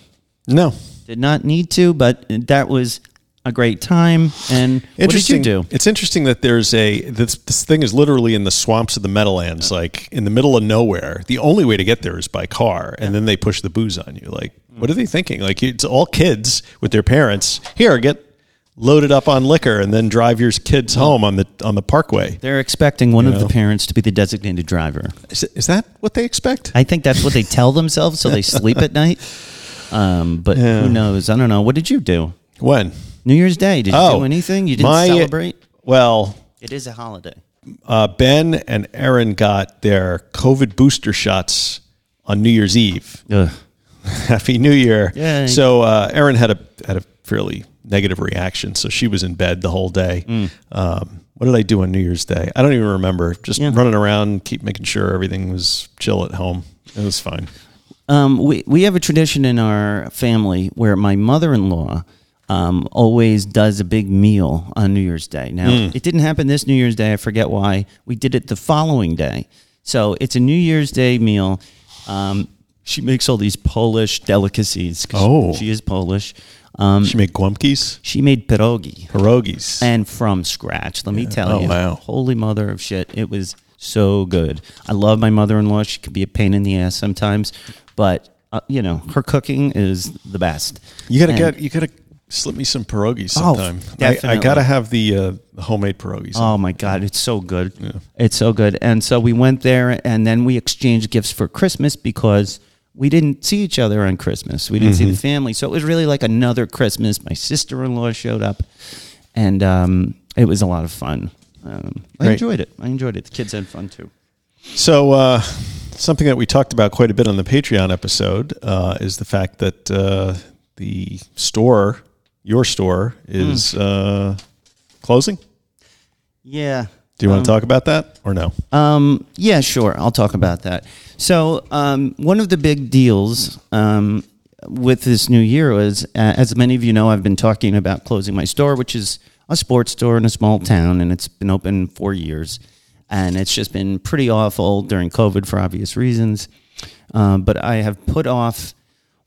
No, Did not need to, but that was a great time. And what did you do? It's interesting that there's a this this thing is literally in the swamps of the Meadowlands, like in the middle of nowhere. The only way to get there is by car, and then they push the booze on you. Like, what are they thinking? Like, it's all kids with their parents. Here, get loaded up on liquor, and then drive your kids home on the on the parkway. They're expecting one of know. the parents to be the designated driver. Is, is that what they expect? I think that's what they tell themselves so they sleep at night. Um, but Yeah. who knows? I don't know. What did you do? When? New Year's Day? Did you Oh, do anything? You didn't my- celebrate? Well, It is a holiday. uh, Ben and Erin got their COVID booster shots on New Year's Eve. Ugh. Happy New Year. Yay. So uh, Erin had a had a fairly negative reaction, so she was in bed the whole day. Um, what did I do on New Year's Day? I don't even remember. Just Yeah. running around, keep making sure everything was chill at home. It was fine. Um, we we have a tradition in our family where my mother-in-law um, always does a big meal on New Year's Day. Now it didn't happen this New Year's Day. I forget why. We did it the following day. So it's a New Year's Day meal. Um, she makes all these Polish delicacies. Oh. she is Polish. Um, She made glumkis, she made pierogi. pierogis. and from scratch. Let me tell Oh, you, wow. holy mother of shit, it was so good. I love my mother-in-law. She could be a pain in the ass sometimes, but uh, you know her cooking is the best. you gotta And- get you gotta slip me some pierogies sometime. Oh, sometime. I, I gotta have the, uh, homemade pierogis. Oh my god, it's so good. It's so good. And so we went there and then we exchanged gifts for Christmas because we didn't see each other on Christmas. We didn't see Mm-hmm. the family. So it was really like another Christmas. My sister-in-law showed up and um, it was a lot of fun. Um, I Great. enjoyed it. I enjoyed it. The kids had fun too. So, uh, something that we talked about quite a bit on the Patreon episode uh, is the fact that uh, the store, your store, is uh, closing. Yeah. Do you want to talk about that or no? Um, yeah, sure. I'll talk about that. So, um, one of the big deals um, with this new year was, uh, as many of you know, I've been talking about closing my store, which is a sports store in a small town, and it's been open four years. And it's just been pretty awful during COVID for obvious reasons. Um, but I have put off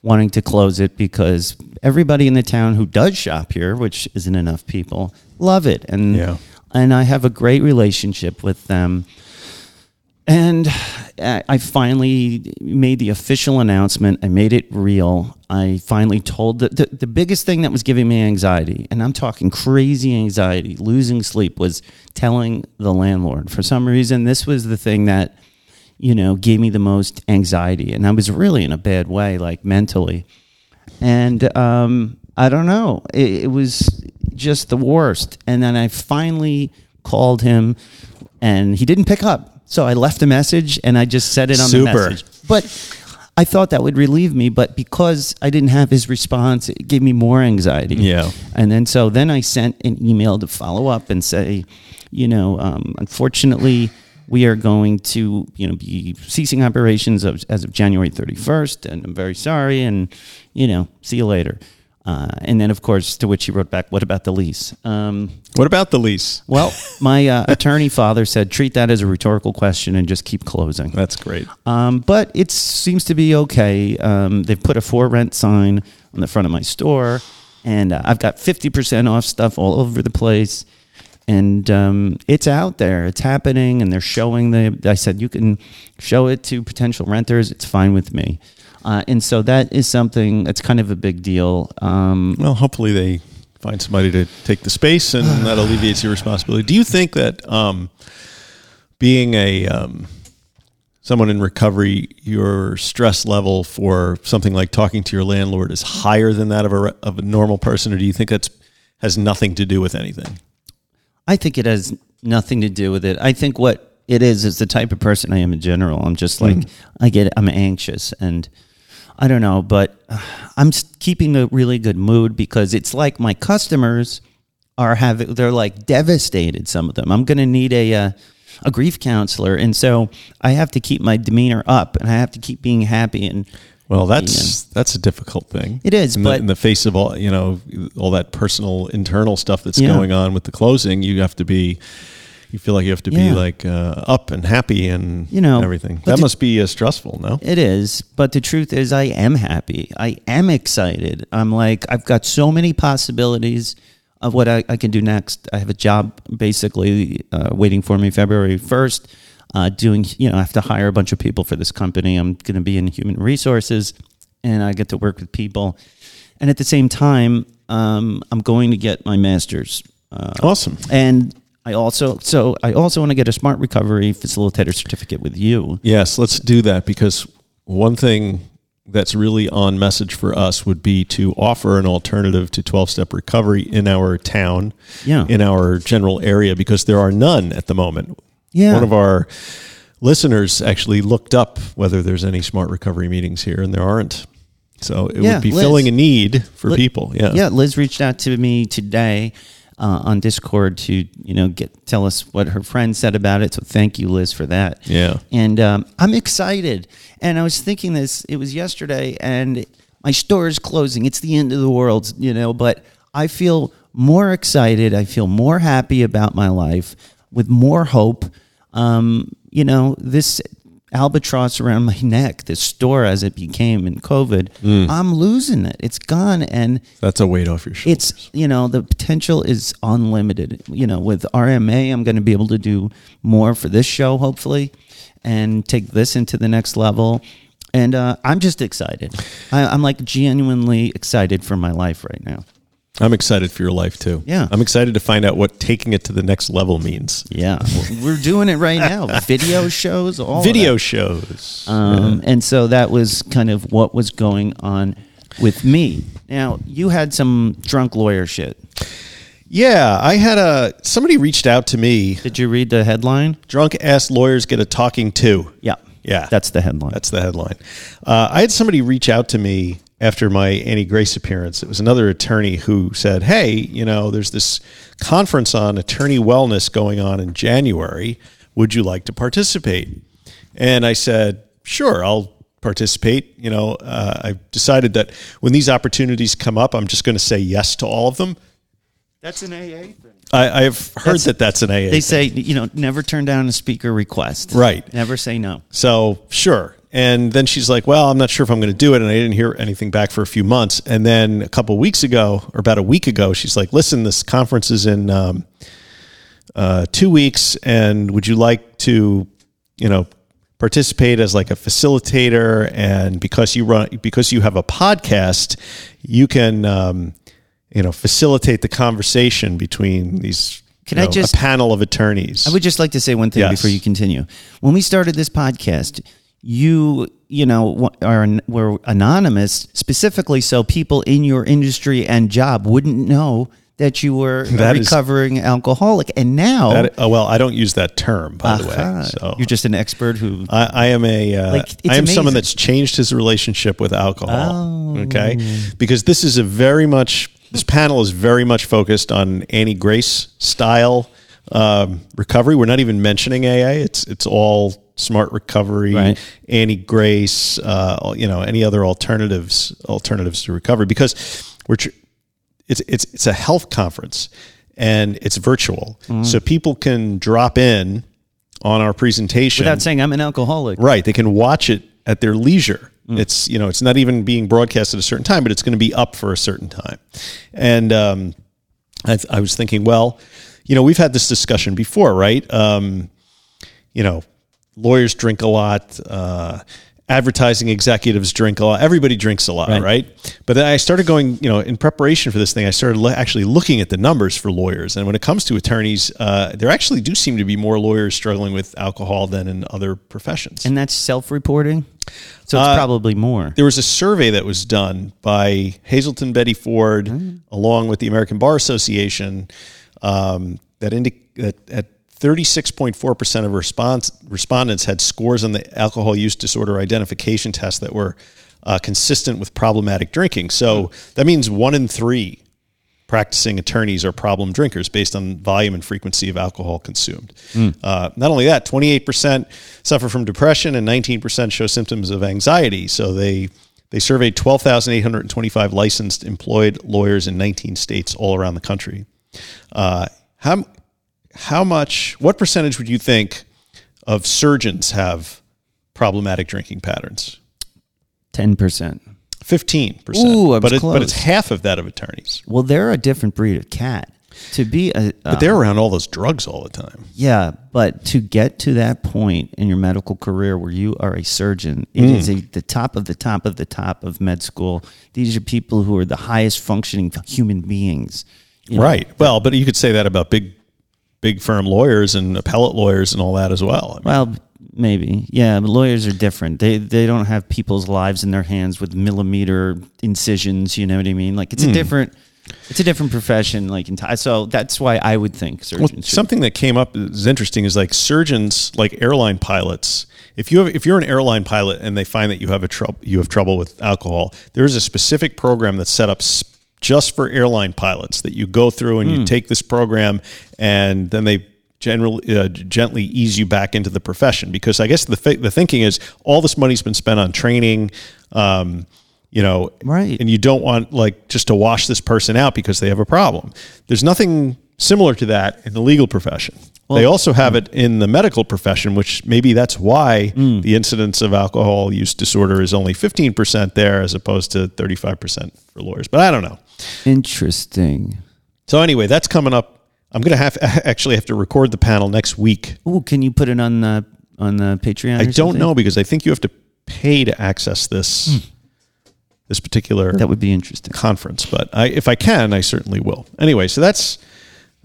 wanting to close it because everybody in the town who does shop here, which isn't enough people, love it. And Yeah. And I have a great relationship with them. And I finally made the official announcement. I made it real. I finally told the, the, the biggest thing that was giving me anxiety, and I'm talking crazy anxiety, losing sleep, was telling the landlord. For some reason, this was the thing that, you know, gave me the most anxiety. And I was really in a bad way, like mentally. And um, I don't know. It, it was just the worst. And then I finally called him, and he didn't pick up. So I left a message, and I just said it on Super. the message. But I thought that would relieve me, but because I didn't have his response, it gave me more anxiety. Yeah. And then so then I sent an email to follow up and say, you know, um, unfortunately, we are going to, you know, be ceasing operations of, as of January 31st, and I'm very sorry, and you know, see you later. Uh, and then, of course, to which he wrote back, "What about the lease?" Um, What about the lease? well, my uh, attorney father said, "Treat that as a rhetorical question and just keep closing." That's great. Um, but it seems to be okay. Um, they've put a for rent sign on the front of my store, and uh, I've got 50% off stuff all over the place. and um, it's out there. It's happening, and they're showing the. I said you can show it to potential renters. It's fine with me. Uh, and so that is something that's kind of a big deal. Um, Well, hopefully they find somebody to take the space, and that alleviates your responsibility. Do you think that um, being a um, someone in recovery, your stress level for something like talking to your landlord is higher than that of a of a normal person, or do you think that's has nothing to do with anything? I think it has nothing to do with it. I think what it is is the type of person I am in general. I'm just like I get I'm anxious and I don't know, but uh, I'm keeping a really good mood because it's like my customers are having they're like devastated some of them. I'm going to need a uh, a grief counselor and so I have to keep my demeanor up and I have to keep being happy and Well, that's that's a difficult thing. It is, in the, but- in the face of all you know, all that personal internal stuff that's Yeah. going on with the closing, you have to be. You feel like you have to Yeah. be like uh, up and happy and You know, everything. That the- must be uh, stressful. No, It is, but the truth is, I am happy. I am excited. I'm like, I've got so many possibilities of what I, I can do next. I have a job basically uh, waiting for me February 1st. Uh, doing, you know, I have to hire a bunch of people for this company. I'm going to be in human resources and I get to work with people. And at the same time, um, I'm going to get my master's. Uh, awesome. and I also, so I also want to get a smart recovery facilitator certificate with you. Yes, let's do that because one thing that's really on message for us would be to offer an alternative to 12 step recovery in our town, Yeah. in our general area, because there are none at the moment. Yeah. One of our listeners actually looked up whether there's any smart recovery meetings here, and there aren't. So it Yeah, would be Liz. filling a need for people. Yeah. Yeah, Liz reached out to me today uh, on Discord to you know get tell us what her friend said about it. So thank you, Liz, for that. Yeah. and um, I'm excited. And I was thinking this. It was yesterday, and my store is closing. It's the end of the world, you know. But I feel more excited. I feel more happy about my life with more hope. Um, you know, this albatross around my neck, this store as it became in COVID, I'm losing it. It's gone, and That's a weight off your shoulders. it's you know the potential is unlimited. You know with rma i'm going to be able to do more for this show hopefully and take this into the next level. And uh, i'm just excited. I, i'm like genuinely excited for my life right now I'm excited for your life too. Yeah. I'm excited to find out what taking it to the next level means. yeah we're doing it right now video shows all Video shows. um, and so that was kind of what was going on with me now you had some drunk lawyer shit Yeah, I had a somebody reached out to me. did you read the headline Drunk ass lawyers get a talking to. yeah Yeah, that's the headline that's the headline. Uh, I had somebody reach out to me after my Annie Grace appearance. It was another attorney who said, "Hey, you know, there's this conference on attorney wellness going on in January. Would you like to participate?" And I said, "Sure, I'll." participate you know uh, i've decided that when these opportunities come up i'm just going to say yes to all of them that's an aa thing I, i've heard That's- that that's an aa They thing. say, you know, never turn down a speaker request. Right. Never say no. So sure. And then she's like, "Well, I'm not sure if I'm going to do it." And I didn't hear anything back for a few months. And then a couple weeks ago, or about a week ago, she's like, "Listen, this conference is in um, uh, two weeks, and would you like to, you know, participate as like a facilitator? And because you run, because you have a podcast, you can, um, you know, facilitate the conversation between these." Can you I just- a panel of attorneys? I would just like to say one thing Yes. before you continue. When we started this podcast, you, you know, are were anonymous specifically so people in your industry and job wouldn't know that you were a That is- recovering alcoholic. And now, That, oh, well, I don't use that term, by the way. So you're just an expert who. I, I am a uh, Like, I am someone that's changed his relationship with alcohol. Oh. Okay, because this is a very much this panel is very much focused on Annie Grace style um, recovery. We're not even mentioning AA. It's it's all smart recovery, Right. Annie Grace, uh, you know, any other alternatives alternatives to recovery because we're. Tr- it's it's it's a health conference and it's virtual, Mm-hmm. so people can drop in on our presentation Without saying I'm an alcoholic. Right. They can watch it at their leisure. Mm. It's you know it's not even being broadcast at a certain time, but it's going to be up for a certain time. And um, I, th- I was thinking, well, you know, we've had this discussion before, right? Um, you know, lawyers drink a lot. Uh, advertising executives drink a lot. Everybody drinks a lot, right. right? But then I started going, you know, in preparation for this thing, I started actually looking at the numbers for lawyers. And when it comes to attorneys, uh, there actually do seem to be more lawyers struggling with alcohol than in other professions. And that's self reporting? So it's uh, probably more. There was a survey that was done by Hazelden Betty Ford, mm. along with the American Bar Association, um, that indicate that at 36.4% of response, respondents had scores on the alcohol use disorder identification test that were uh, consistent with problematic drinking. So that means one in three practicing attorneys are problem drinkers based on volume and frequency of alcohol consumed. Mm. Uh, not only that, 28% suffer from depression and 19% show symptoms of anxiety. So they they surveyed 12,825 licensed employed lawyers in 19 states all around the country. Uh, how how much, what percentage would you think of surgeons have problematic drinking patterns? 10%. 15%. Ooh, but, it, but it's half of that of attorneys. Well, they're a different breed of cat. To be a, but they're around all those drugs all the time. Yeah, but to get to that point in your medical career where you are a surgeon, it mm. is a, the top of the top of the top of med school. These are people who are the highest functioning human beings. You know? Right. Well, but you could say that about big big firm lawyers and appellate lawyers and all that as well. I mean, well, maybe, yeah. But lawyers are different. They they don't have people's lives in their hands with millimeter incisions. You know what I mean? Like it's mm. a hmm. different. It's a different profession, like so that's why I would think surgeons. Well, something that came up is interesting is like surgeons, like airline pilots. If you have, if you're an airline pilot and they find that you have a trouble, you have trouble with alcohol, there is a specific program that's set up just for airline pilots that you go through and mm. you hmm. take this program and then they generally uh, gently ease you back into the profession because I guess the th- the thinking is all this money's been spent on training um, you know right and you don't want like just to wash this person out because they have a problem there's nothing similar to that in the legal profession well, they also have it in the medical profession, which maybe that's why mm. the incidence of alcohol use disorder is only 15% there as opposed to 35% for lawyers. But I don't know. Interesting. So anyway, that's coming up. I'm going to have actually have to record the panel next week. Oh, can you put it on the on the Patreon? I don't know because I think you have to pay to access this mm. this particular that would be interesting conference. But I, if I can, I certainly will. Anyway, so that's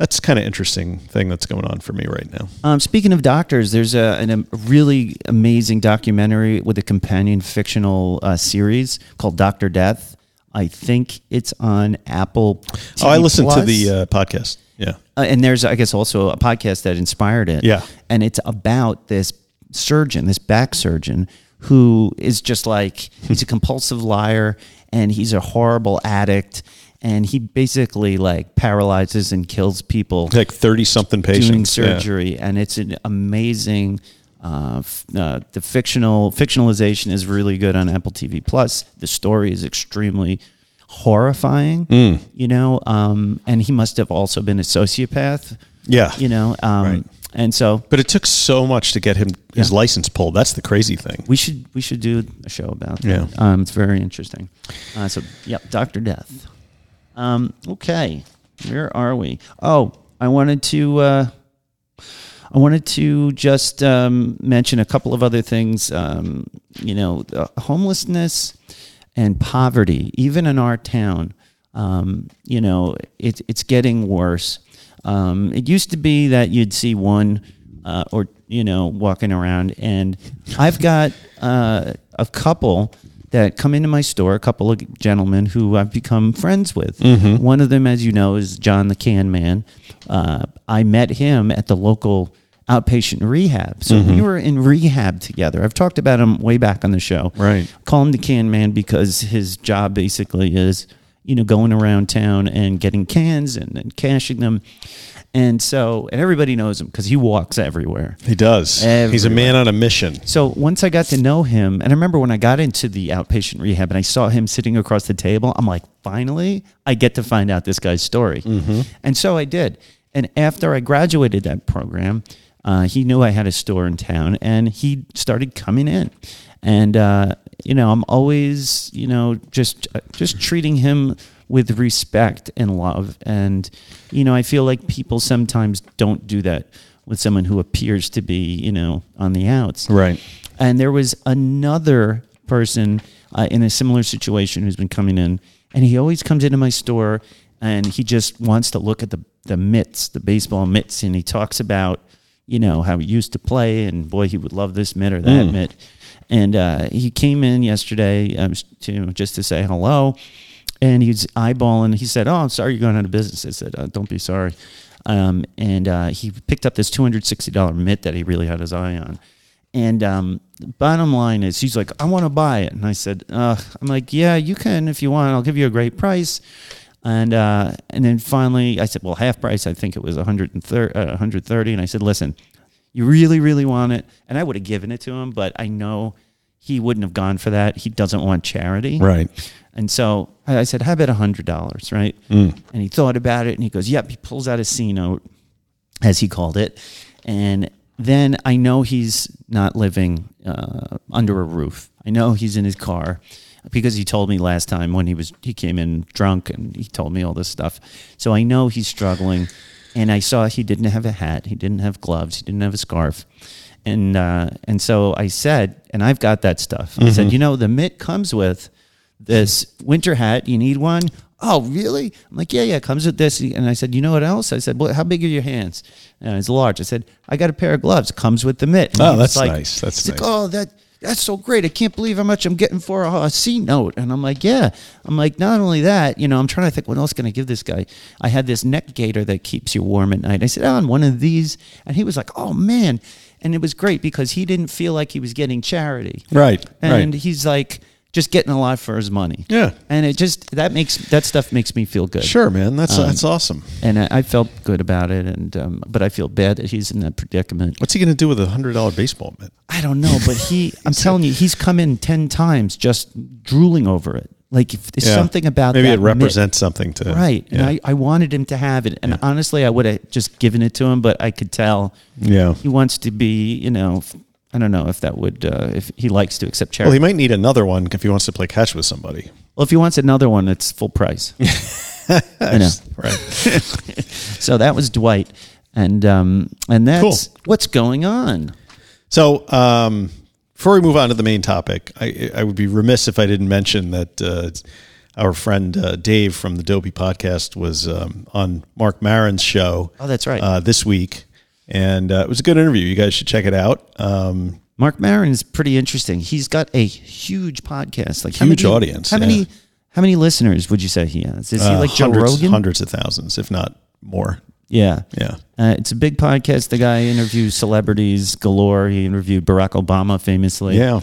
that's kind of interesting thing that's going on for me right now. Um, speaking of doctors, there's a, an, a really amazing documentary with a companion fictional uh, series called Doctor Death. I think it's on Apple. TV oh, I listened Plus. to the uh, podcast. Yeah, uh, and there's I guess also a podcast that inspired it. Yeah, and it's about this surgeon, this back surgeon, who is just like he's a compulsive liar and he's a horrible addict and he basically like paralyzes and kills people like 30 something patients doing surgery yeah. and it's an amazing uh, uh, the fictional fictionalization is really good on Apple TV Plus. The story is extremely horrifying, mm. you know. Um, and he must have also been a sociopath. Yeah, you know. Um, right. And so, but it took so much to get him his yeah. license pulled. That's the crazy thing. We should we should do a show about that. Yeah, um, it's very interesting. Uh, so, yep, Doctor Death. Um, okay, where are we? Oh, I wanted to. I wanted to just um, mention a couple of other things. Um, you know, uh, homelessness and poverty, even in our town. Um, you know, it, it's getting worse. Um, it used to be that you'd see one uh, or you know walking around, and I've got uh, a couple that come into my store, a couple of gentlemen who I've become friends with. Mm-hmm. One of them, as you know, is John the Can Man. Uh, I met him at the local outpatient rehab. So mm-hmm. we were in rehab together. I've talked about him way back on the show. Right. Call him the Can Man because his job basically is, you know, going around town and getting cans and, and cashing them. And so, and everybody knows him because he walks everywhere. He does. Everywhere. He's a man on a mission. So once I got to know him, and I remember when I got into the outpatient rehab and I saw him sitting across the table, I'm like, finally, I get to find out this guy's story. Mm-hmm. And so I did. And after I graduated that program, uh, he knew I had a store in town, and he started coming in. And uh, you know, I'm always, you know, just just treating him with respect and love. And, you know, I feel like people sometimes don't do that with someone who appears to be, you know, on the outs. Right. And there was another person uh, in a similar situation who's been coming in, and he always comes into my store and he just wants to look at the, the mitts, the baseball mitts, and he talks about, you know, how he used to play, and boy, he would love this mitt or that mitt. And uh, he came in yesterday um, to just to say hello, and he's eyeballing. He said, "Oh, I'm sorry you're going out of business." I said, uh, "Don't be sorry." Um, and uh, he picked up this two hundred sixty dollar mitt that he really had his eye on. And um, bottom line is, he's like, "I want to buy it," and I said, uh, "I'm like, yeah, you can if you want. I'll give you a great price." And uh, and then finally, I said, "Well, half price. I think it was 130, uh, 130." And I said, "Listen, you really, really want it?" And I would have given it to him, but I know he wouldn't have gone for that. He doesn't want charity, Right. and so I said, "How about a hundred dollars?" Right? Mm. And he thought about it, and he goes, "Yep." He pulls out a C note, as he called it, and then I know he's not living uh, under a roof. I know he's in his car because he told me last time when he was he came in drunk and he told me all this stuff. So I know he's struggling, and I saw he didn't have a hat, he didn't have gloves, he didn't have a scarf. And uh, and so I said, and I've got that stuff. I said, you know, the mitt comes with this winter hat. You need one? Oh, really? I'm like, yeah, yeah, it comes with this. And I said, you know what else? I said, well, how big are your hands? And it's large. I said, I got a pair of gloves. Comes with the mitt. And Oh, that's nice. That's nice. like, oh, that that's so great. I can't believe how much I'm getting for a, a C note. And I'm like, yeah. I'm like, not only that, you know, I'm trying to think, what else can I give this guy? I had this neck gaiter that keeps you warm at night. I said, oh, and one of these. And he was like, oh, man. And it was great because he didn't feel like he was getting charity. Right. And right. he's like, just getting a lot for his money. Yeah. And it just, that makes, that stuff makes me feel good. Sure, man. That's Um, that's awesome. And I, I felt good about it. And, um, but I feel bad that he's in that predicament. What's he going to do with a hundred dollar baseball mitt? I don't know, but he, I'm telling you, he's come in 10 times just drooling over it. Like if there's Yeah. something about that. maybe it mitt- represents something to right. And I, I wanted him to have it. And honestly, I would have just given it to him, but I could tell yeah. he wants to be, you know, I don't know if that would, uh, if he likes to accept charity. Well, he might need another one if he wants to play catch with somebody. Well, if he wants another one, it's full price. I know. Right. So that was Dwight. And, um, and that's what's going on. So, um, before we move on to the main topic, I, I would be remiss if I didn't mention that uh, our friend uh, Dave from the Dopey podcast was um, on Marc Maron's show. Oh, that's right. Uh, this week, and uh, it was a good interview. You guys should check it out. Um, Marc Maron is pretty interesting. He's got a huge podcast, like Huge many- audience, How yeah. many? How many listeners would you say he has? Is he uh, like Joe hundreds, Rogan? hundreds of thousands, if not more. Yeah, Yeah. Uh, it's a big podcast. The guy interviews celebrities galore. He interviewed Barack Obama famously. Yeah.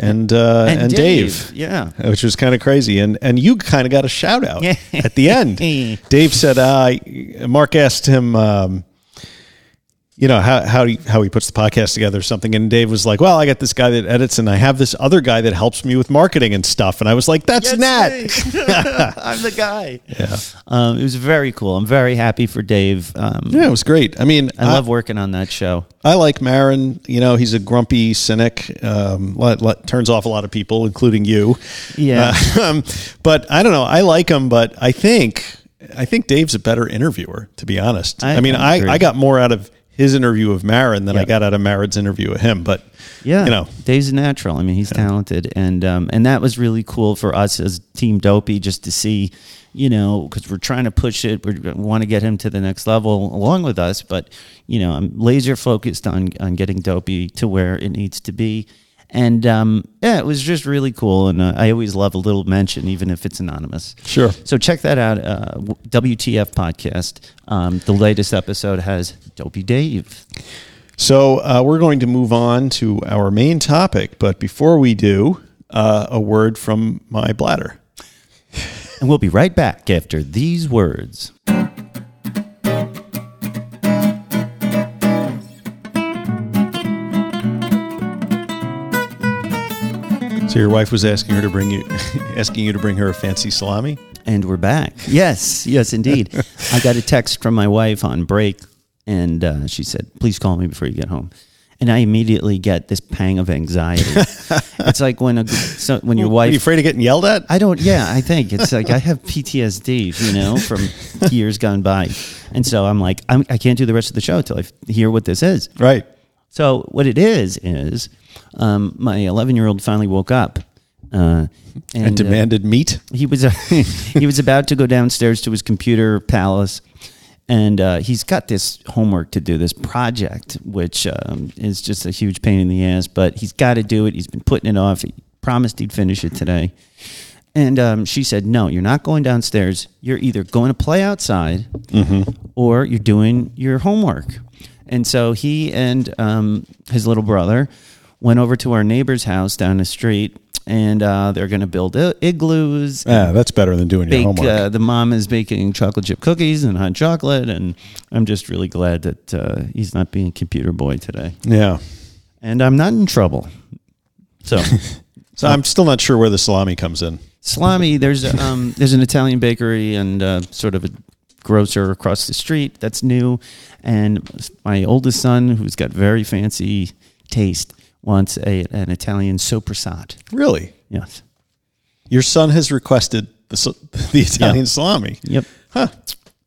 And uh, and, Dave. Yeah. which was kind of crazy. And and you kind of got a shout out at the end. Dave said, uh, Marc asked him, um, you know, how how he, how he puts the podcast together or something. And Dave was like, well, I got this guy that edits and I have this other guy that helps me with marketing and stuff. And I was like, that's Nat. I'm the guy. Yeah. Um, it was very cool. I'm very happy for Dave. Um, Yeah, it was great. I mean, I love working on that show. I like Maron. You know, he's a grumpy cynic. Um, let, let, turns off a lot of people, including you. Yeah. Uh, um, but I don't know. I like him, but I think I think Dave's a better interviewer. To be honest, I, I- mean, I I. I got more out of his interview of Maron than I got out of Maron's interview of him. But Yeah, you know, Dave's a natural. I mean, he's talented, and um, and that was really cool for us as Team Dopey just to see, you know, because we're trying to push it. We want to get him to the next level along with us, but you know, I'm laser focused on on getting Dopey to where it needs to be. And um, yeah, it was just really cool, and uh, I always love a little mention, even if it's anonymous. Sure. So check that out. Uh, WTF podcast. Um, the latest episode has Dopey Dave. so uh, we're going to move on to our main topic. But before we do, uh, a word from my bladder. And we'll be right back after these words. So your wife was asking her to bring you, asking you to bring her a fancy salami. And we're back. Yes, yes, indeed. I got a text from my wife on break, and uh, she said, "Please call me before you get home." and I immediately get this pang of anxiety. it's like when a so when your wife. Are you afraid of getting yelled at? I don't. Yeah, I think it's like I have PTSD, you know, from years gone by, and so I'm like, I'm, I can't do the rest of the show until I hear what this is. Right. So what it is is, um, my 11 year old finally woke up, uh, and, And uh, demanded meat. he was he was about to go downstairs to his computer palace, and uh, he's got this homework to do, this project, which um, is just a huge pain in the ass. But he's got to do it. He's been putting it off. He promised he'd finish it today. And um, she said, "No, you're not going downstairs. You're either going to play outside, or you're doing your homework." And so he and um, his little brother went over to our neighbor's house down the street, and uh, they're going to build igloos. Yeah, that's better than doing your homework. uh, the mom is baking chocolate chip cookies and hot chocolate, and I'm just really glad that uh, he's not being a computer boy today, yeah. and I'm not in trouble. So. So I'm still not sure where the salami comes in. Salami, there's a, um, there's an Italian bakery and uh, sort of a grocer across the street that's new, and my oldest son, who's got very fancy taste, wants a an Italian soppressata. Really? Yes. Your son has requested the, the Italian salami. Yep. Huh.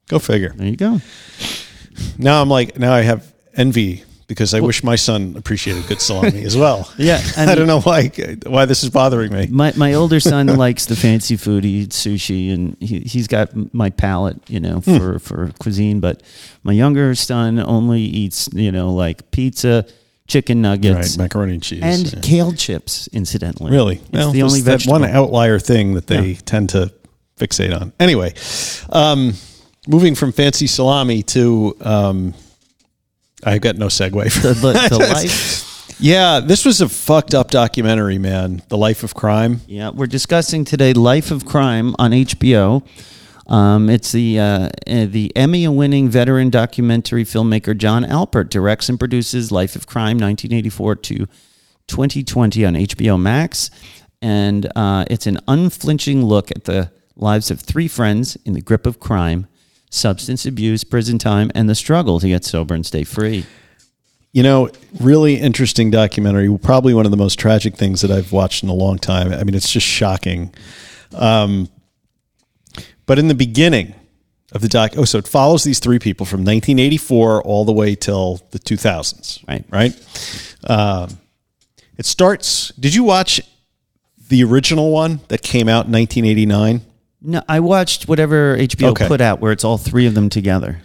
Go figure. There you go. Now I'm like, now I have envy because I wish my son appreciated good salami as well. Yeah, I I, don't know why why this is bothering me. My my older son likes the fancy food. He eats sushi, and he he's got my palate, you know, Hmm. for for cuisine. But my younger son only eats, you know, like pizza, chicken nuggets, Right, macaroni and cheese. and yeah. kale chips. Incidentally, Really? it's Well, the only that one outlier thing that they Yeah. tend to fixate on. Anyway, um, moving from fancy salami to um, I've got no segue. For the, the, the life. Yeah, this was a fucked up documentary, man. The Life of Crime. Yeah, we're discussing today "Life of Crime" on HBO. Um, it's the uh, uh, the Emmy-winning veteran documentary filmmaker Jon Alpert directs and produces "Life of Crime" 1984 to 2020 on HBO Max, and uh, it's an unflinching look at the lives of three friends in the grip of crime, substance abuse, prison time, and the struggle to get sober and stay free. You know, really interesting documentary. Probably one of the most tragic things that I've watched in a long time. I mean, it's just shocking. Um, but in the beginning of the doc, oh, so it follows these three people from 1984 all the way till the 2000s. Right. Right. Um, it starts. Did you watch the original one that came out in 1989? No, I watched whatever HBO Okay. put out, where it's all three of them together.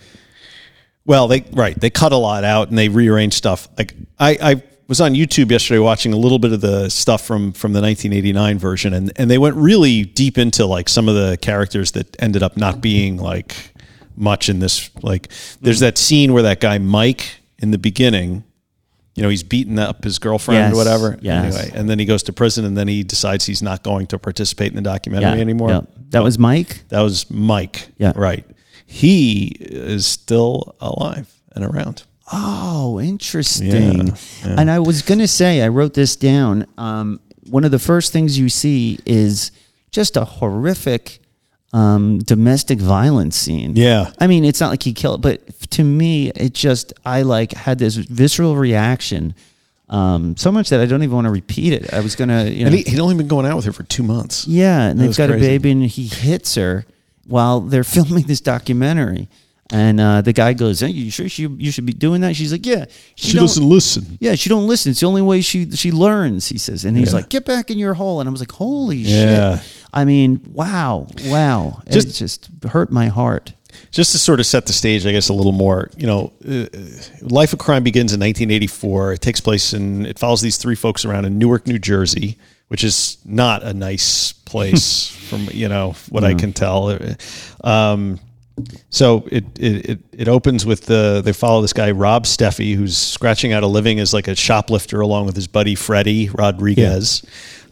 Well, they right they cut a lot out and they rearrange stuff. Like I, I was on YouTube yesterday watching a little bit of the stuff from from the 1989 version, and and they went really deep into like some of the characters that ended up not being like much in this. Like there's mm-hmm. that scene where that guy Mike in the beginning. You know, he's beating up his girlfriend Yes, or whatever. yes. Anyway, and then he goes to prison and then he decides he's not going to participate in the documentary anymore. yeah. That was Mike. That was Mike. Yeah. Right. He is still alive and around. Oh, interesting. Yeah, And I was going to say, I wrote this down. Um, one of the first things you see is just a horrific um, domestic violence scene. Yeah. I mean, it's not like he killed, but to me, it just, I like had this visceral reaction. Um, so much that I don't even want to repeat it. I was gonna, you know, And he, he'd only been going out with her for two months. yeah, and they've was got a baby, and he hits her while they're filming this documentary. And uh, the guy goes, hey, "You sure she, you should be doing that?" She's like, "Yeah." She don't- doesn't listen. Yeah, she don't listen. It's the only way she she learns. He says, and he's Yeah. like, "Get back in your hole." And I was like, "Holy Yeah. shit!" I mean, wow, wow. Just- it just hurt my heart. Just to sort of set the stage, I guess, a little more, you know, uh, Life of Crime begins in 1984. It takes place in, it follows these three folks around in Newark, New Jersey, which is not a nice place from, you know, what I can tell. Um, so it, it, it, it opens with the, they follow this guy, Rob Steffey, who's scratching out a living as like a shoplifter along with his buddy, Freddie Rodriguez.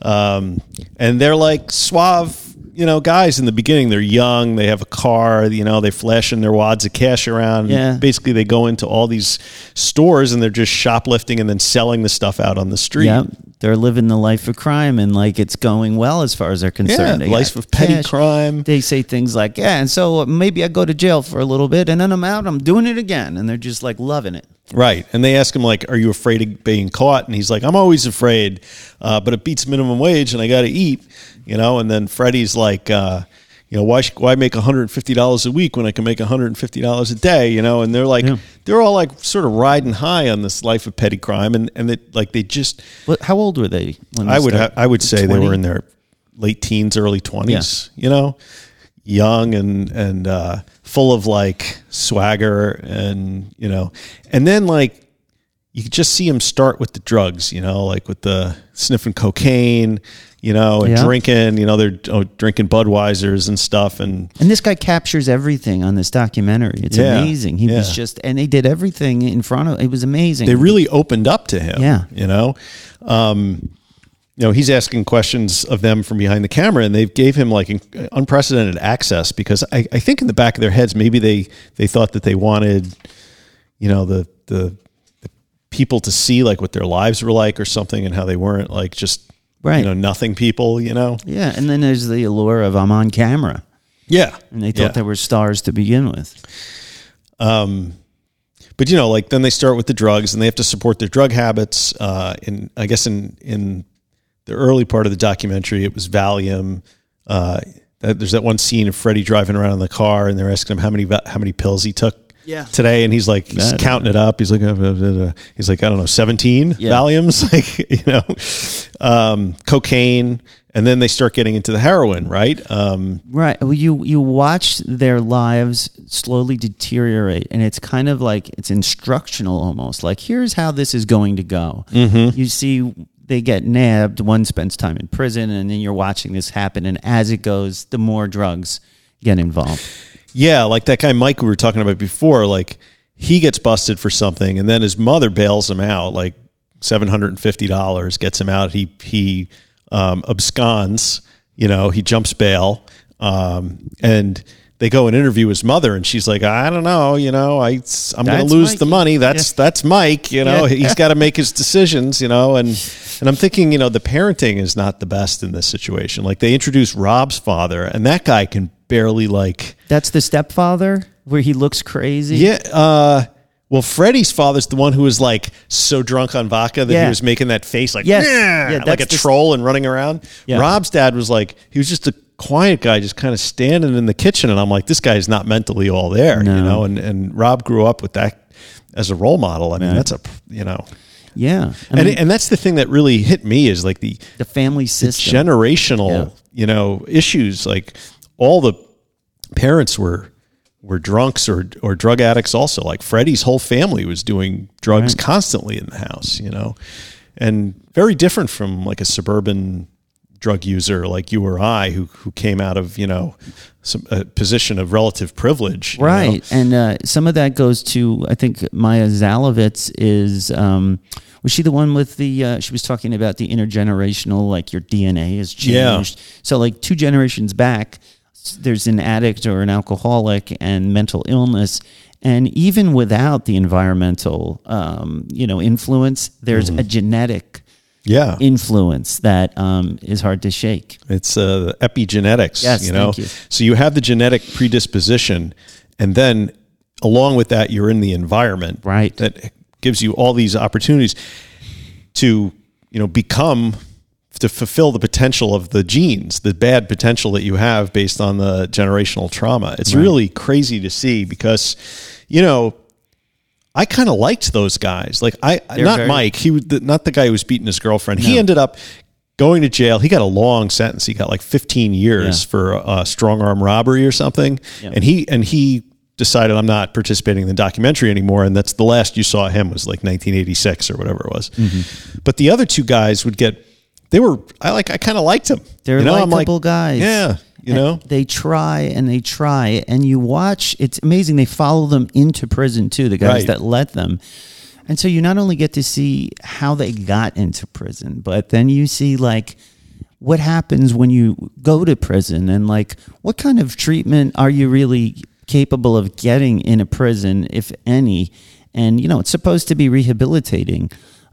Um, and they're like suave, you know, guys in the beginning. They're young, they have a car, you know, they flashing their wads of cash around. Yeah. Basically, they go into all these stores and they're just shoplifting and then selling the stuff out on the street. Yeah, they're living the life of crime, and like it's going well as far as they're concerned. Yeah, They life of petty cash. crime. They say things like, "Yeah," and so uh, maybe I go to jail for a little bit, and then I'm out. I'm doing it again, and they're just like loving it. Right. And they ask him, like, are you afraid of being caught? And he's like, I'm always afraid, uh, but it beats minimum wage and I got to eat, you know? And then Freddie's like, uh, you know, why, why make $150 a week when I can make $150 a day, you know? And they're like, Yeah. they're all like sort of riding high on this life of petty crime. And, and they, like, they just, What, how old were they? When they I would, ha- I would say they were in their late teens, early 20s, you know? young and and uh, full of like swagger and you know and then like you could just see him start with the drugs you know like with the sniffing cocaine you know and Yeah. drinking you know they're oh, drinking budweisers and stuff and And this guy captures everything on this documentary. It's Yeah, amazing. He was just, and they did everything in front of. It was amazing. they really opened up to him Yeah. you know um you know he's asking questions of them from behind the camera and they gave him like unprecedented access because I, I think in the back of their heads maybe they they thought that they wanted you know the the, the people to see like what their lives were like or something and how they weren't like just Right. you know nothing people you know yeah, and then there's the allure of I'm on camera, yeah and they thought Yeah. they were stars to begin with. um but you know, like then they start with the drugs, and they have to support their drug habits. Uh, in I guess in in the early part of the documentary, it was Valium. Uh, there's that one scene of Freddie driving around in the car, and they're asking him how many how many pills he took Yeah. today, and he's like he's That- counting it up. He's like uh, uh, uh, uh, he's like I don't know, seventeen Yeah. Valiums, like you know, um, cocaine, and then they start getting into the heroin, right? Um, Right. Well, you you watch their lives slowly deteriorate, and it's kind of like it's instructional almost. Like here's how this is going to go. Mm-hmm. You see, they get nabbed. One spends time in prison, and then you're watching this happen. And as it goes, the more drugs get involved. Yeah, like that guy Mike we were talking about before, like he gets busted for something and then his mother bails him out, like seven hundred and fifty dollars gets him out. He he um, absconds, you know, he jumps bail. Um, and they go and interview his mother and she's like, I don't know, you know, I I'm gonna That's lose the money. That's that's Mike, you know, Yeah. he's gotta make his decisions, you know, and and I'm thinking, you know, the parenting is not the best in this situation. Like they introduce Rob's father and that guy can barely like That's the stepfather where he looks crazy. yeah. Uh, well, Freddie's father's the one who was like so drunk on vodka that Yeah. he was making that face like, Yes. "Yeah," Yeah, like a the- troll and running around. Yeah. Rob's dad was like, he was just a quiet guy, just kind of standing in the kitchen. And I'm like, this guy is not mentally all there, No. you know? And, and Rob grew up with that as a role model. I mean, that's a, you know, Yeah. I and, mean, and that's the thing that really hit me is like the, the family system. generational Yeah. you know issues like all the parents were were drunks or or drug addicts also like freddie's whole family was doing drugs constantly in the house you know and very different from like a suburban drug user like you or i who who came out of you know some a position of relative privilege you know? Right. And uh, some of that goes to, I think Maia Szalavitz is, um, was she the one with the, uh, she was talking about the intergenerational, like your DNA has Yeah. changed. So, like two generations back, there's an addict or an alcoholic and mental illness. And even without the environmental, um, you know, influence, there's Mm-hmm. a genetic yeah influence that um, is hard to shake. It's uh, epigenetics. Yes, you know. you. So you have the genetic predisposition, and then along with that, you're in the environment, Right. That gives you all these opportunities to you know become to fulfill the potential of the genes, the bad potential that you have based on the generational trauma. It's really crazy to see because you know. I kind of liked those guys. Like I, They're not very- Mike. He was the, not the guy who was beating his girlfriend. He ended up going to jail. He got a long sentence. He got like 15 years for uh, strong arm robbery or something. Yeah. And he and he decided I'm not participating in the documentary anymore. And that's the last you saw him was like 1986 or whatever it was. Mm-hmm. But the other two guys would get. They were. I like. I kind of liked them. They're you know, I'm likable guys. Yeah. You And know. they try and they try, and you watch. It's amazing. They follow them into prison too. The guys Right. that let them, and so you not only get to see how they got into prison, but then you see like what happens when you go to prison, and like what kind of treatment are you really capable of getting in a prison, if any. And you know, it's supposed to be rehabilitating.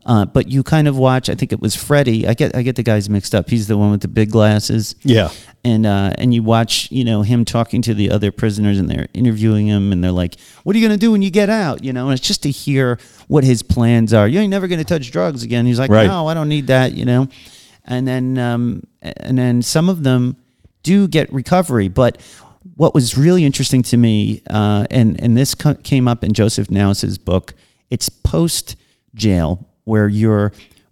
Uh, but you kind of watch. I think it was Freddie. I get I get the guys mixed up. He's the one with the big glasses Yeah. and uh, and you watch you know him talking to the other prisoners and they're interviewing him and they're like, "What are you gonna do when you get out?" You know, and it's just to hear what his plans are. You ain't never gonna touch drugs again. He's like, Right. "No, I don't need that." You know, and then um, and then some of them do get recovery, but what was really interesting to me, uh, and and this co- came up in Joseph Naus's book. It's post jail where you're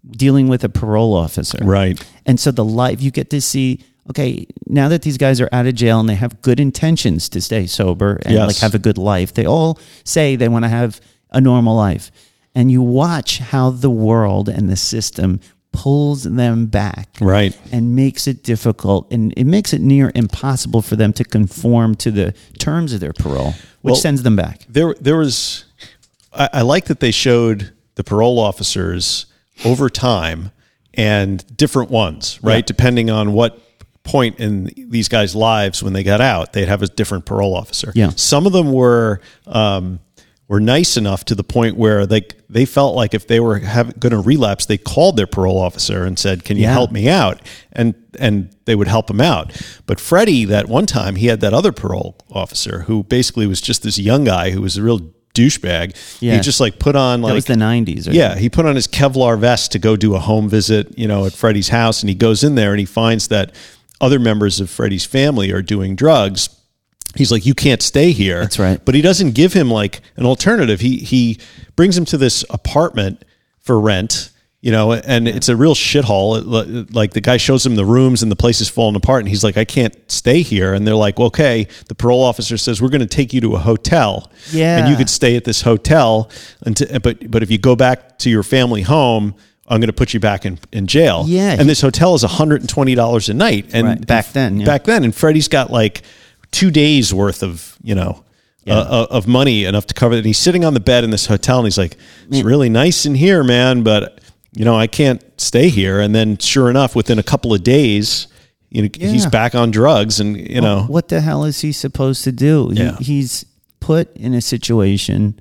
dealing with a parole officer, Right. And so the life you get to see. Okay, now that these guys are out of jail and they have good intentions to stay sober and Yes. like have a good life, they all say they want to have a normal life, and you watch how the world and the system pulls them back Right. and makes it difficult and it makes it near impossible for them to conform to the terms of their parole, which Well- sends them back. there there was I, I like that they showed the parole officers over time and different ones right Yeah. depending on what point in these guys lives when they got out they'd have a different parole officer Yeah. some of them were um, were nice enough to the point where they they felt like if they were going to relapse they called their parole officer and said can you Yeah. help me out and and they would help him out but freddie that one time he had that other parole officer who basically was just this young guy who was a real douchebag Yeah. he just like put on That like was the 90s. Right? yeah, he put on his Kevlar vest to go do a home visit, you know, at Freddie's house, and he goes in there and he finds that other members of Freddie's family are doing drugs. He's like, "You can't stay here." That's right. But he doesn't give him like an alternative. He he brings him to this apartment for rent. You know, and it's a real shithole. It- Like the guy shows him the rooms and the place is falling apart, and he's like, "I can't stay here." And they're like, "Okay." The parole officer says, "We're going to take you to a hotel, Yeah. and you could stay at this hotel until, but but if you go back to your family home, I'm going to put you back in, in jail. Yeah. And this hotel is $120 a night. And Right. Back then, yeah. back then, and Freddie's got like two days worth of, you know, Yeah. uh, of money enough to cover it. And he's sitting on the bed in this hotel and he's like, it's really nice in here, man, but you know, I can't stay here. And then sure enough, within a couple of days, you know, he's back on drugs and, you know, What the hell is he supposed to do? He- Yeah. he's put in a situation.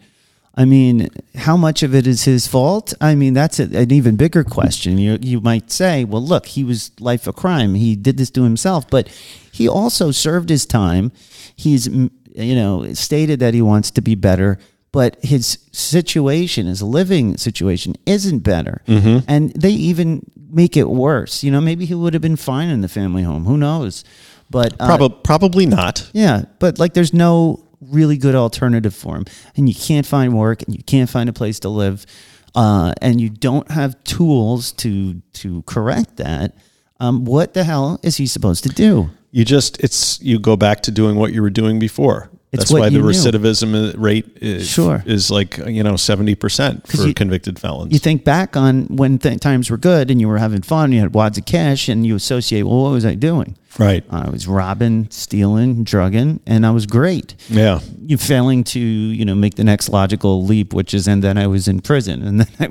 I mean, how much of it is his fault? I mean, that's a, an even bigger question. You you might say, well, look, he was life of crime. He did this to himself, but he also served his time. He's you know stated that he wants to be better, but his situation, his living situation, isn't better, and they even make it worse. You know, maybe he would have been fine in the family home. Who knows? But uh, probably, probably not. yeah, but like there's no really good alternative for him, and you can't find work, and you can't find a place to live, uh, and you don't have tools to to correct that. Um, what the hell is he supposed to do? You just it's you go back to doing what you were doing before. It's That's why the you knew. recidivism uh, rate is, Sure. is like you know seventy percent for you- convicted felons. You think back on when th- times were good and you were having fun, you had wads of cash, and you associate, well, what was I doing? right? Uh, I was robbing, stealing, drugging, and I was great. Yeah. You failing to, you know, make the next logical leap, which is, and then I was in prison, and then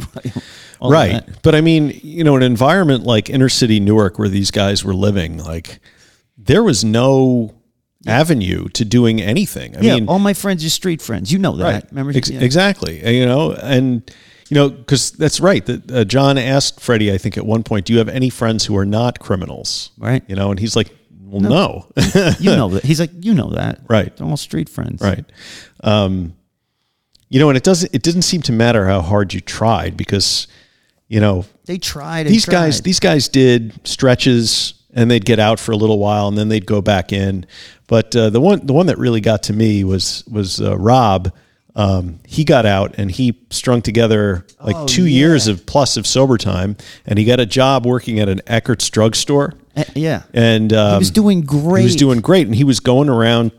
I, right. But I mean, you know, an environment like inner city Newark where these guys were living, like there was no avenue to doing anything. I yeah, mean, all my friends are street friends. You know that. right. Remember? Ex- Yeah. Exactly. You know, and you know, because that's right. That uh, Jon asked Freddie, I think, at one point, "Do you have any friends who are not criminals?" Right. You know, and he's like, "Well, no." You know that. He's like, you know that. Right. They're all street friends. Right. Um, you know, and it doesn't. It didn't seem to matter how hard you tried because, you know, They tried. These guys. These guys did stretches, and they'd get out for a little while, and then they'd go back in. But uh, the one, the one that really got to me was was uh, Rob. Um, he got out and he strung together like Oh, two yeah. years of plus of sober time, and he got a job working at an Eckerd's drugstore. Uh, yeah. And um, he was doing great. he was doing great, and he was going around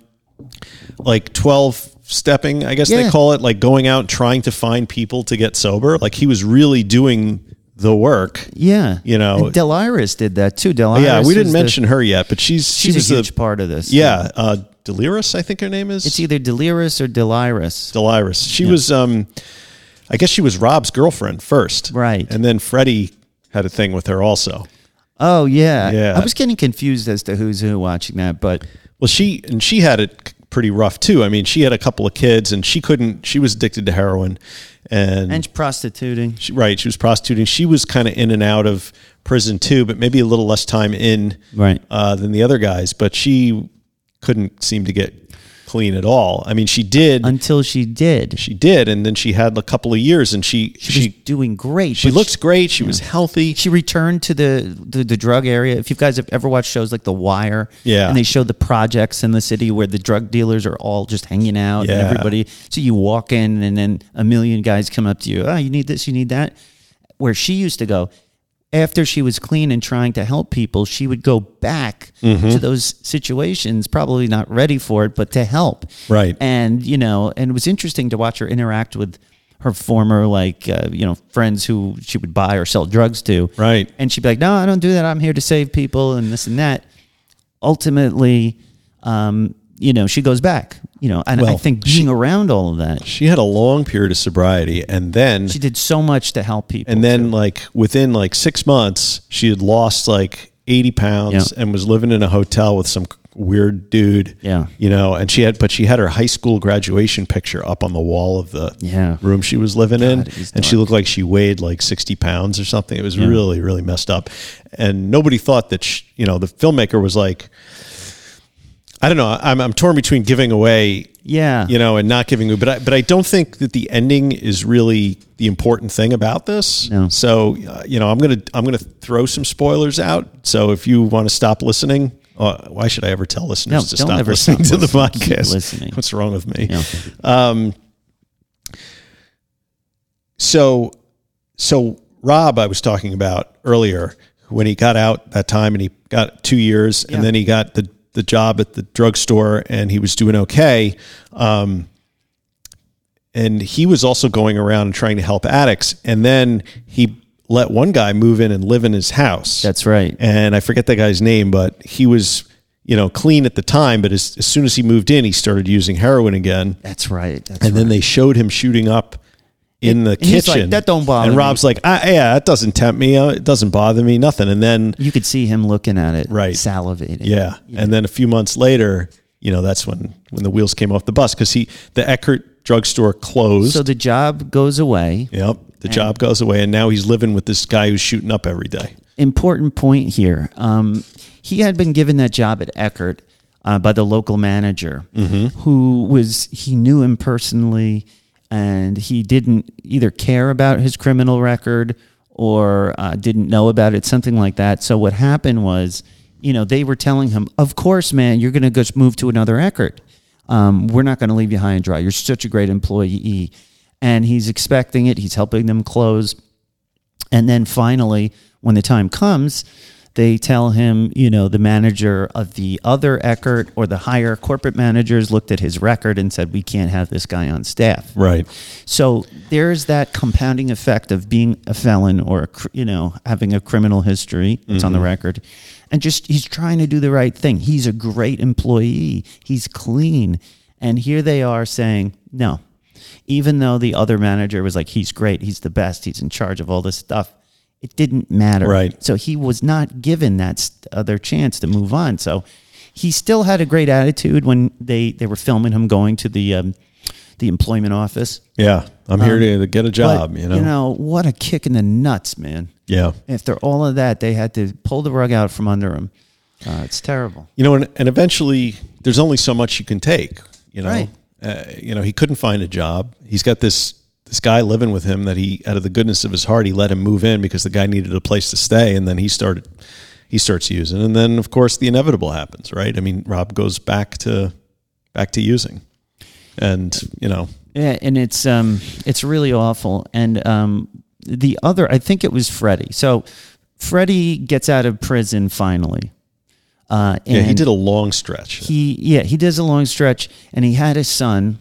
like twelve stepping, I guess Yeah. they call it, like going out and trying to find people to get sober. Like he was really doing the work. Yeah. You know- And Del Iris did that too. Del Iris. yeah, we didn't the- mention her yet, but she's she she's was a the huge part of this. yeah, uh, Delirus, I think her name is. It's either Delirious or Deliris. Delirus. She was, um, I guess she was Rob's girlfriend first, Right. And then Freddie had a thing with her also. Oh yeah. Yeah. I was getting confused as to who's who watching that, but Well, she and she had it pretty rough too. I mean, she had a couple of kids, and she couldn't. She was addicted to heroin, and, And prostituting. she, right, she was prostituting. She was kind of in and out of prison too, but maybe a little less time in Right. uh, than the other guys. But she couldn't seem to get clean at all. I mean, she did. Until she did. she did, and then she had a couple of years, and she She, she was doing great. she looks great. She was healthy. she returned to the, the the drug area. If you guys have ever watched shows like The Wire, Yeah. and they show the projects in the city where the drug dealers are all just hanging out, Yeah. and everybody. So you walk in, and then a million guys come up to you. Oh, you need this, you need that. Where she used to go. After she was clean and trying to help people, she would go back Mm-hmm. to those situations, probably not ready for it, but to help. Right. And, you know, and it was interesting to watch her interact with her former, like, uh, you know, friends who she would buy or sell drugs to. Right. And she'd be like, no, I don't do that. I'm here to save people and this and that. Ultimately, um, you know, she goes back, you know, and I think being around all of that, She had a long period of sobriety, and then she did so much to help people. and then like within like six months, she had lost like eighty pounds Yeah. and was living in a hotel with some weird dude. Yeah. you know, and she had, but she had her high school graduation picture up on the wall of the Yeah. room she was living in, God, was and she looked like she weighed like sixty pounds or something. It was really, really messed up, and nobody thought that sh you know the filmmaker was like. I don't know. I'm, I'm torn between giving away yeah. you know, and not giving. But I, but I don't think that the ending is really the important thing about this. No. So uh, you know, I'm gonna I'm gonna throw some spoilers out. So if you want to stop listening, uh, why should I ever tell listeners No, to stop listening stop to the listening. Keep podcast? listening. What's wrong with me? Yeah. Um, so, so Rob, I was talking about earlier when he got out that time and he got two years Yeah. and then he got the, the job at the drugstore and he was doing okay. Um, and he was also going around and trying to help addicts. And then he let one guy move in and live in his house. That's right. and I forget that guy's name, but he was, you know, clean at the time. But as, as soon as he moved in, he started using heroin again. That's right. That's And then they showed him shooting up in the And he's kitchen. like, "That don't bother And me." Rob's like, ah, yeah, it doesn't tempt me. Uh, It doesn't bother me. Nothing. And then, you could see him looking at it, Right. salivating. yeah. And then a few months later, you know, that's when, when the wheels came off the bus because he, the Eckerd drugstore closed. So the job goes away. yep. The job goes away. And now he's living with this guy who's shooting up every day. important point here. Um, he had been given that job at Eckerd uh, by the local manager, who was he knew him personally, and he didn't either care about his criminal record or uh, didn't know about it, something like that. So what happened was, you know, they were telling him, "Of course, man, you're going to just move to another Eckerd. Um, we're not going to leave you high and dry. You're such a great employee." And he's expecting it. He's helping them close. And then finally, when the time comes, they tell him, you know, the manager of the other Eckerd or the higher corporate managers looked at his record and said, we can't have this guy on staff. Right. So there's that compounding effect of being a felon or, a, you know, having a criminal history. It's on the mm-hmm. record. And just, he's trying to do the right thing. He's a great employee. He's clean. And here they are saying, no, even though the other manager was like, he's great, he's the best, he's in charge of all this stuff, it didn't matter. Right. So he was not given that other chance to move on. So he still had a great attitude when they, they were filming him going to the um, the employment office. Yeah. I'm here to get a job, But, you know? you know what a kick in the nuts, man. yeah. After all of that, they had to pull the rug out from under him. Uh, it's terrible. you know, and, and eventually there's only so much you can take, you know, Right. uh, you know, he couldn't find a job. He's got this, this guy living with him that he, out of the goodness of his heart, he let him move in because the guy needed a place to stay. And then he started, he starts using. And then of course the inevitable happens, right? I mean, Rob goes back to, back to using and, you know, Yeah, and it's um it's really awful. And um the other I think it was Freddie. So Freddie gets out of prison finally. Uh and yeah, he did a long stretch. he yeah, he does a long stretch and he had a son,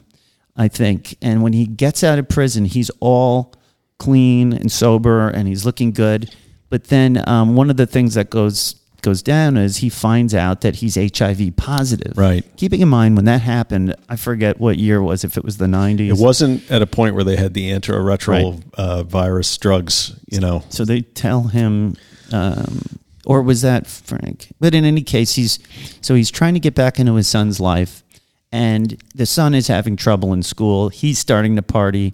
I think. And when he gets out of prison, he's all clean and sober and he's looking good. But then um, one of the things that goes goes down is he finds out that he's HIV positive. Right. Keeping in mind when that happened, I forget what year it was, if it was the 90s. It wasn't at a point where they had the antiretroviral Right. uh, virus drugs, you know. So they tell him, um, or was that Frank? But in any case, he's so he's trying to get back into his son's life, and the son is having trouble in school. He's starting to party,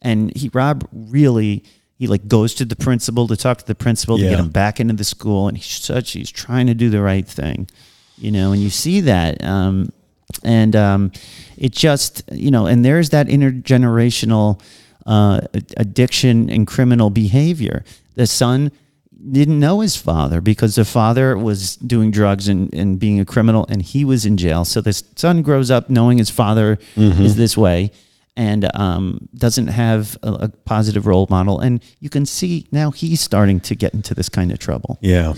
and he Rob really he like goes to the principal to talk to the principal to get him back into the school, and he's such he's trying to do the right thing, you know, and you see that. Um, and um, it just you know and there's that intergenerational uh, addiction and criminal behavior the son didn't know his father because the father was doing drugs and, and being a criminal and he was in jail. So the son grows up knowing his father is this way and um, doesn't have a, a positive role model. And you can see now he's starting to get into this kind of trouble. Yeah.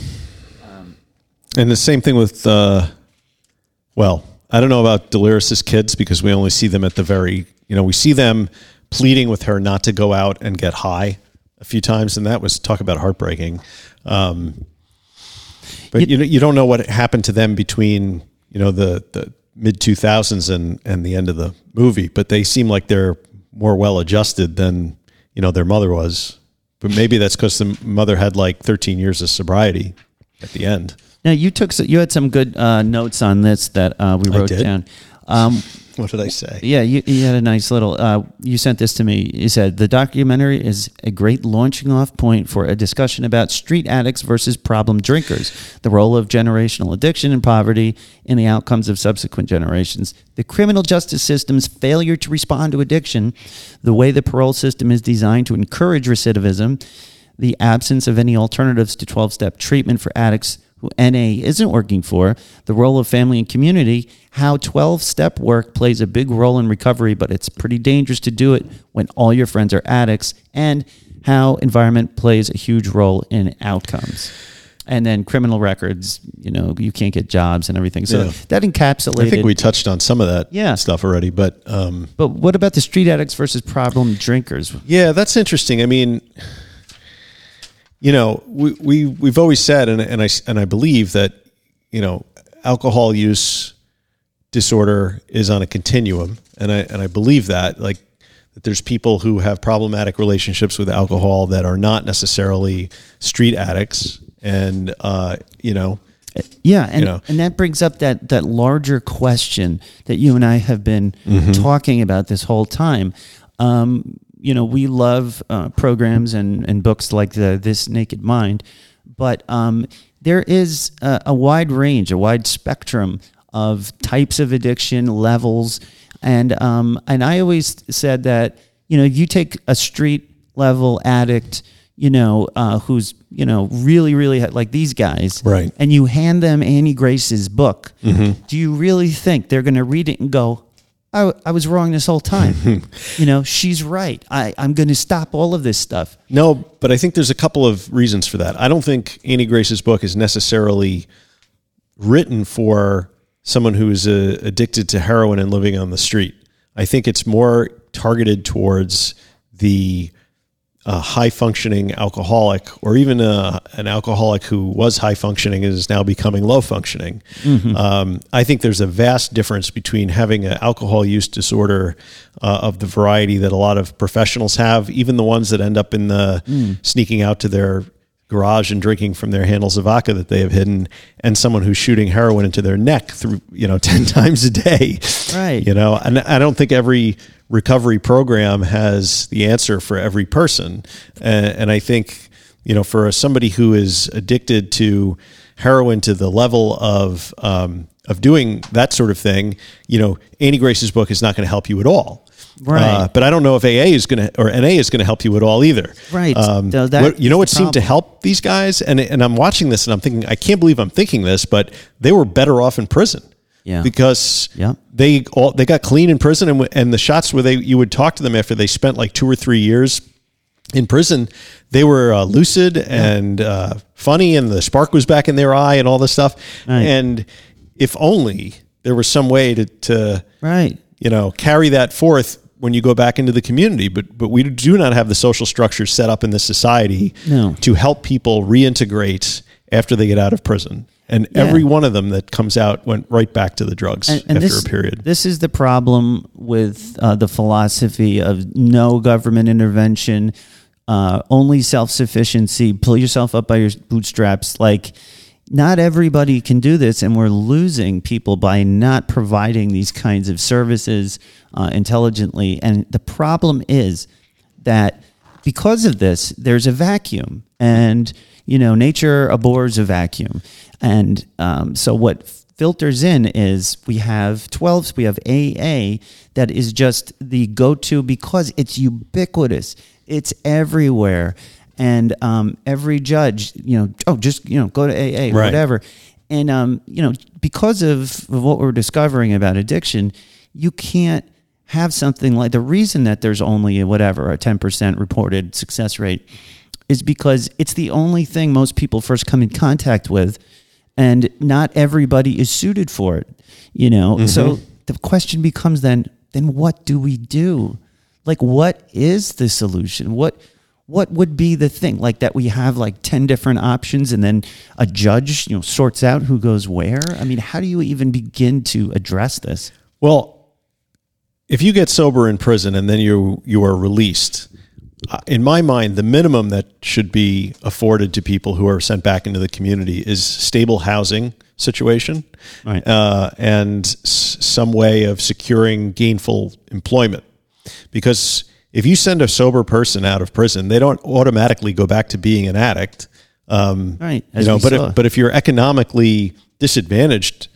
and the same thing with, uh, well, I don't know about Delaris's kids because we only see them at the very, you know, we see them pleading with her not to go out and get high a few times, and that was talk about heartbreaking. Um, but you, know, you don't know what happened to them between, you know, the the mid two thousands and and the end of the movie. But they seem like they're more well adjusted than you know their mother was. But maybe that's because the mother had like thirteen years of sobriety at the end. now you took you had some good uh, notes on this that uh, we wrote down um, What did I say? Yeah, you, you had a nice little. Uh, you sent this to me. You said the documentary is a great launching off point for a discussion about street addicts versus problem drinkers, the role of generational addiction and poverty, and the outcomes of subsequent generations. The criminal justice system's failure to respond to addiction, the way the parole system is designed to encourage recidivism, the absence of any alternatives to 12 step treatment for addicts NA isn't working for, the role of family and community, how 12 step work plays a big role in recovery, but it's pretty dangerous to do it when all your friends are addicts, and how environment plays a huge role in outcomes. And then criminal records, you know, you can't get jobs and everything. So Yeah. that encapsulated. I think we touched on some of that Yeah. stuff already, but um, but what about the street addicts versus problem drinkers? Yeah, that's interesting. I mean, you know, we, we we've always said, and and I and I believe that you know, alcohol use disorder is on a continuum, and I and I believe that like that there's people who have problematic relationships with alcohol that are not necessarily street addicts, and uh, you know, Yeah, and, You know. and that brings up that that larger question that you and I have been Mm-hmm. talking about this whole time. Um, you know, we love uh, programs and, and books like the This Naked Mind, but um, there is a, a wide range, a wide spectrum of types of addiction levels, and um, and I always said that you know you take a street level addict, you know, uh, who's you know really really like these guys, Right. and you hand them Annie Grace's book, Mm-hmm. do you really think they're going to read it and go, I, I was wrong this whole time? you know, she's right. I, I'm going to stop all of this stuff. No, but I think there's a couple of reasons for that. I don't think Annie Grace's book is necessarily written for someone who is uh, addicted to heroin and living on the street. I think it's more targeted towards the uh, high functioning alcoholic, or even uh an alcoholic who was high functioning and is now becoming low functioning. Um, I think there's a vast difference between having an alcohol use disorder uh, of the variety that a lot of professionals have, even the ones that end up in the sneaking out to their garage and drinking from their handles of vodka that they have hidden, and someone who's shooting heroin into their neck through you know ten times a day. Right. You know, and I don't think every recovery program has the answer for every person, and, and I think you know for somebody who is addicted to heroin to the level of um, of doing that sort of thing, you know, Annie Grace's book is not going to help you at all. Right. Uh, but I don't know if AA is going to or NA is going to help you at all either. Right. Um, So that what- you know what seemed to help these guys, and and I'm watching this and I'm thinking I can't believe I'm thinking this, but they were better off in prison. Yeah. Because Yeah. they all they got clean in prison, and and the shots where they you would talk to them after they spent like two or three years in prison, they were uh, lucid and uh, funny, and the spark was back in their eye, and all this stuff. Right. And if only there was some way to to Right. you know carry that forth when you go back into the community but but we do not have the social structure set up in this society No. to help people reintegrate after they get out of prison and Yeah. every one of them that comes out went right back to the drugs after this, a period This is the problem with uh, the philosophy of no government intervention, uh, only self sufficiency, pull yourself up by your bootstraps. Like, not everybody can do this, and we're losing people by not providing these kinds of services uh, intelligently. And the problem is that because of this, there's a vacuum, and you know, nature abhors a vacuum. And um, so, what filters in is we have 12s, we have AA that is just the go to because it's ubiquitous, it's everywhere. And um, every judge, you know, oh, just, you know, go to AA, Right. whatever. And, um, you know, because of, of what we're discovering about addiction, you can't have something like the reason that there's only a, whatever a 10% reported success rate is because it's the only thing most people first come in contact with and not everybody is suited for it you know? So mm-hmm. the question becomes then then what do we do? Like what is the solution? What what would be the thing? Like that we have like 10 different options and then a judge you know sorts out who goes where? I mean how do you even begin to address this? Well, if you get sober in prison and then you you are released, in my mind, the minimum that should be afforded to people who are sent back into the community is stable housing situation, Right. uh, and s- some way of securing gainful employment. Because if you send a sober person out of prison, they don't automatically go back to being an addict. Um, Right, You know, but saw. if, but if you're economically disadvantaged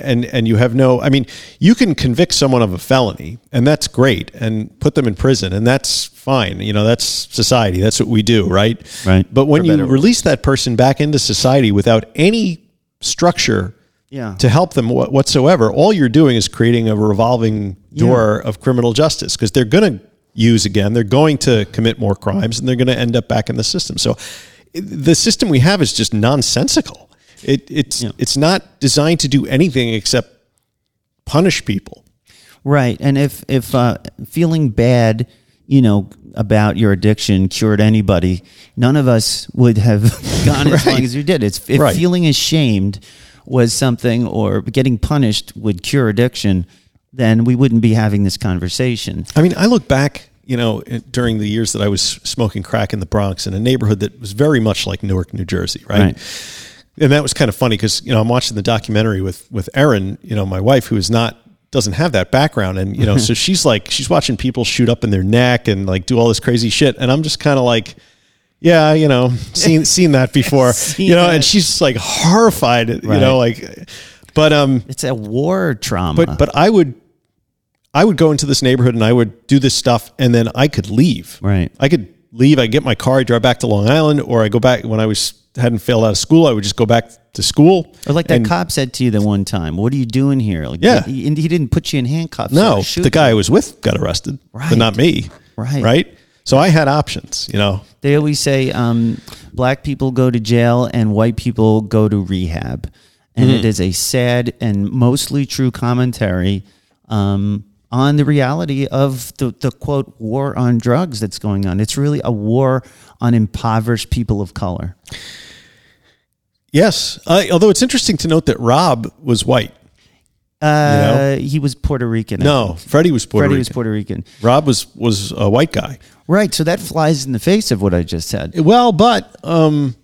and and you have no i mean you can convict someone of a felony and that's great and put them in prison and that's fine. You know that's society. That's what we do right? Right. but when you release that person back into society without any structure Yeah. to help them wha- whatsoever all you're doing is creating a revolving door of criminal justice because they're going to use again they're going to commit more crimes and they're going to end up back in the system. So eh, the system we have is just nonsensical it, it's Yeah. it's not designed to do anything except punish people. Right. And if if uh, feeling bad, you know, about your addiction cured anybody, none of us would have gone as long as you did. It's if Right. feeling ashamed was something or getting punished would cure addiction, then we wouldn't be having this conversation. I mean, I look back, you know, during the years that I was smoking crack in the Bronx in a neighborhood that was very much like Newark, New Jersey, right? Right. And that was kind of funny because you know I'm watching the documentary with with Erin, you know, my wife, who is not doesn't have that background, and you know, so she's like she's watching people shoot up in their neck and like do all this crazy shit, and I'm just kind of like. Yeah, you know, seen seen that before, Seen you know, that. and she's like horrified, you know, like, but um, It's a war trauma. but but I would I would go into this neighborhood and I would do this stuff and then I could leave. Right. I could leave. I get my car, I drive back to Long Island, or I go back when I was hadn't failed out of school. I would just go back to school. or like that and- cop said to you the one time, "What are you doing here?" Like, Yeah. he, he didn't put you in handcuffs. No, the guy. I was with got arrested, Right. but not me. Right. Right. So I had options. You know. They always say um, black people go to jail and white people go to rehab. And it is a sad and mostly true commentary um, on the reality of the, the quote war on drugs that's going on. It's really a war on impoverished people of color. Yes. Uh, although it's interesting to note that Rob was white. Uh, He was Puerto Rican. I No, think. Freddie was Puerto Rican. Freddie Rican. was Puerto Rican. Rob was was a white guy. Right. So that flies in the face of what I just said. Well, but um,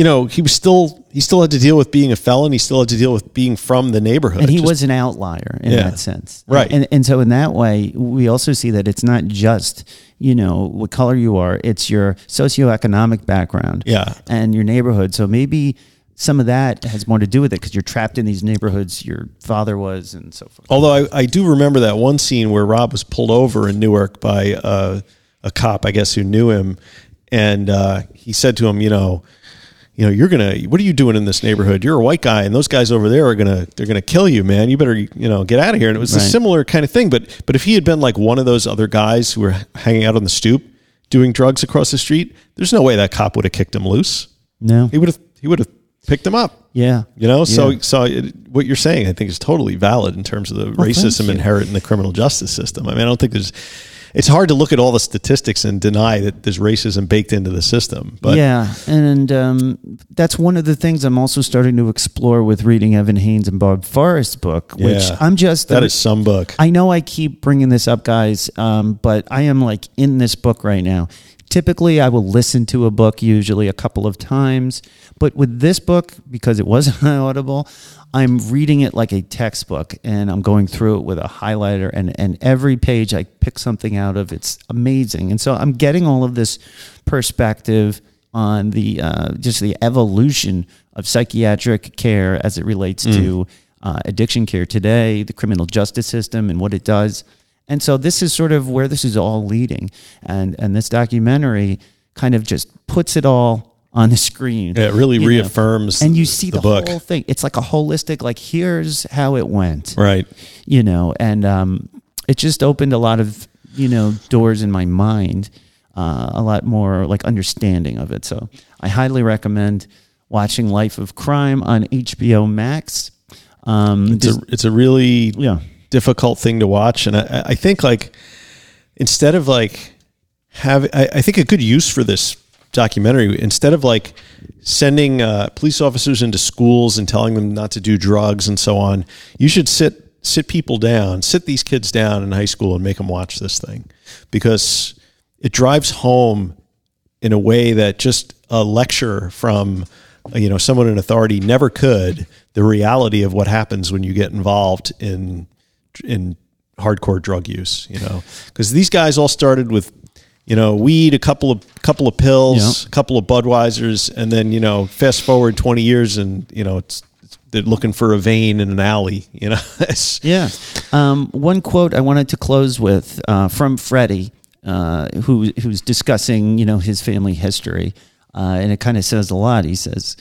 you know, he was still he still had to deal with being a felon. He still had to deal with being from the neighborhood. and he Just- was an outlier in Yeah. that sense Right. and, and so in that way we also see that it's not just you know what color you are it's your socioeconomic background Yeah. and your neighborhood so maybe some of that has more to do with it because you're trapped in these neighborhoods your father was and so forth Although I, I do remember that one scene where Rob was pulled over in Newark by uh, a cop, I guess, who knew him, and uh, he said to him, you know, you know, you're gonna, what are you doing in this neighborhood? You're a white guy, and those guys over there are gonna, they're gonna kill you, man. You better, you know, get out of here. And it was a similar kind of thing. But but if he had been like one of those other guys who were hanging out on the stoop doing drugs across the street, there's no way that cop would have kicked him loose. no He would have, he would have picked him up. yeah You know, so Yeah. so it, what you're saying, I think, is totally valid in terms of the Well, racism inherent in the criminal justice system. I mean, I don't think there's. It's hard to look at all the statistics and deny that there's racism baked into the system. But yeah, and um, that's one of the things I'm also starting to explore with reading Evan Haynes and Bob Forrest's book, which Yeah. I'm just that is some book. I know I keep bringing this up, guys, um, but I am like in this book right now. Typically I will listen to a book usually a couple of times, but with this book because it wasn't audible, I'm reading it like a textbook and I'm going through it with a highlighter and and every page I pick something out of. It's amazing. And so I'm getting all of this perspective on the uh, just the evolution of psychiatric care as it relates to uh, addiction care today, the criminal justice system, and what it does. And so this is sort of where this is all leading, and and this documentary kind of just puts it all on the screen. Yeah, it really you know. reaffirms and you see the, book. whole thing. It's like a holistic, like here's how it went, Right. you know, and um, it just opened a lot of you know doors in my mind, uh, a lot more like understanding of it. So I highly recommend watching Life of Crime on HBO Max. Um, It's a it's a really yeah, difficult thing to watch, and I, I think like instead of like have I, I think a good use for this documentary instead of like sending uh, police officers into schools and telling them not to do drugs and so on, you should sit sit people down, sit these kids down in high school and make them watch this thing. Because it drives home in a way that just a lecture from you know someone in authority never could the reality of what happens when you get involved in in hardcore drug use you know because these guys all started with you know weed a couple of couple of pills Yeah. a couple of budweisers and then you know fast forward 20 years and you know it's, it's they're looking for a vein in an alley you know Yeah. Um, one quote I wanted to close with uh, from Freddie, uh, who who's discussing you know his family history, uh, and it kind of says a lot. He says,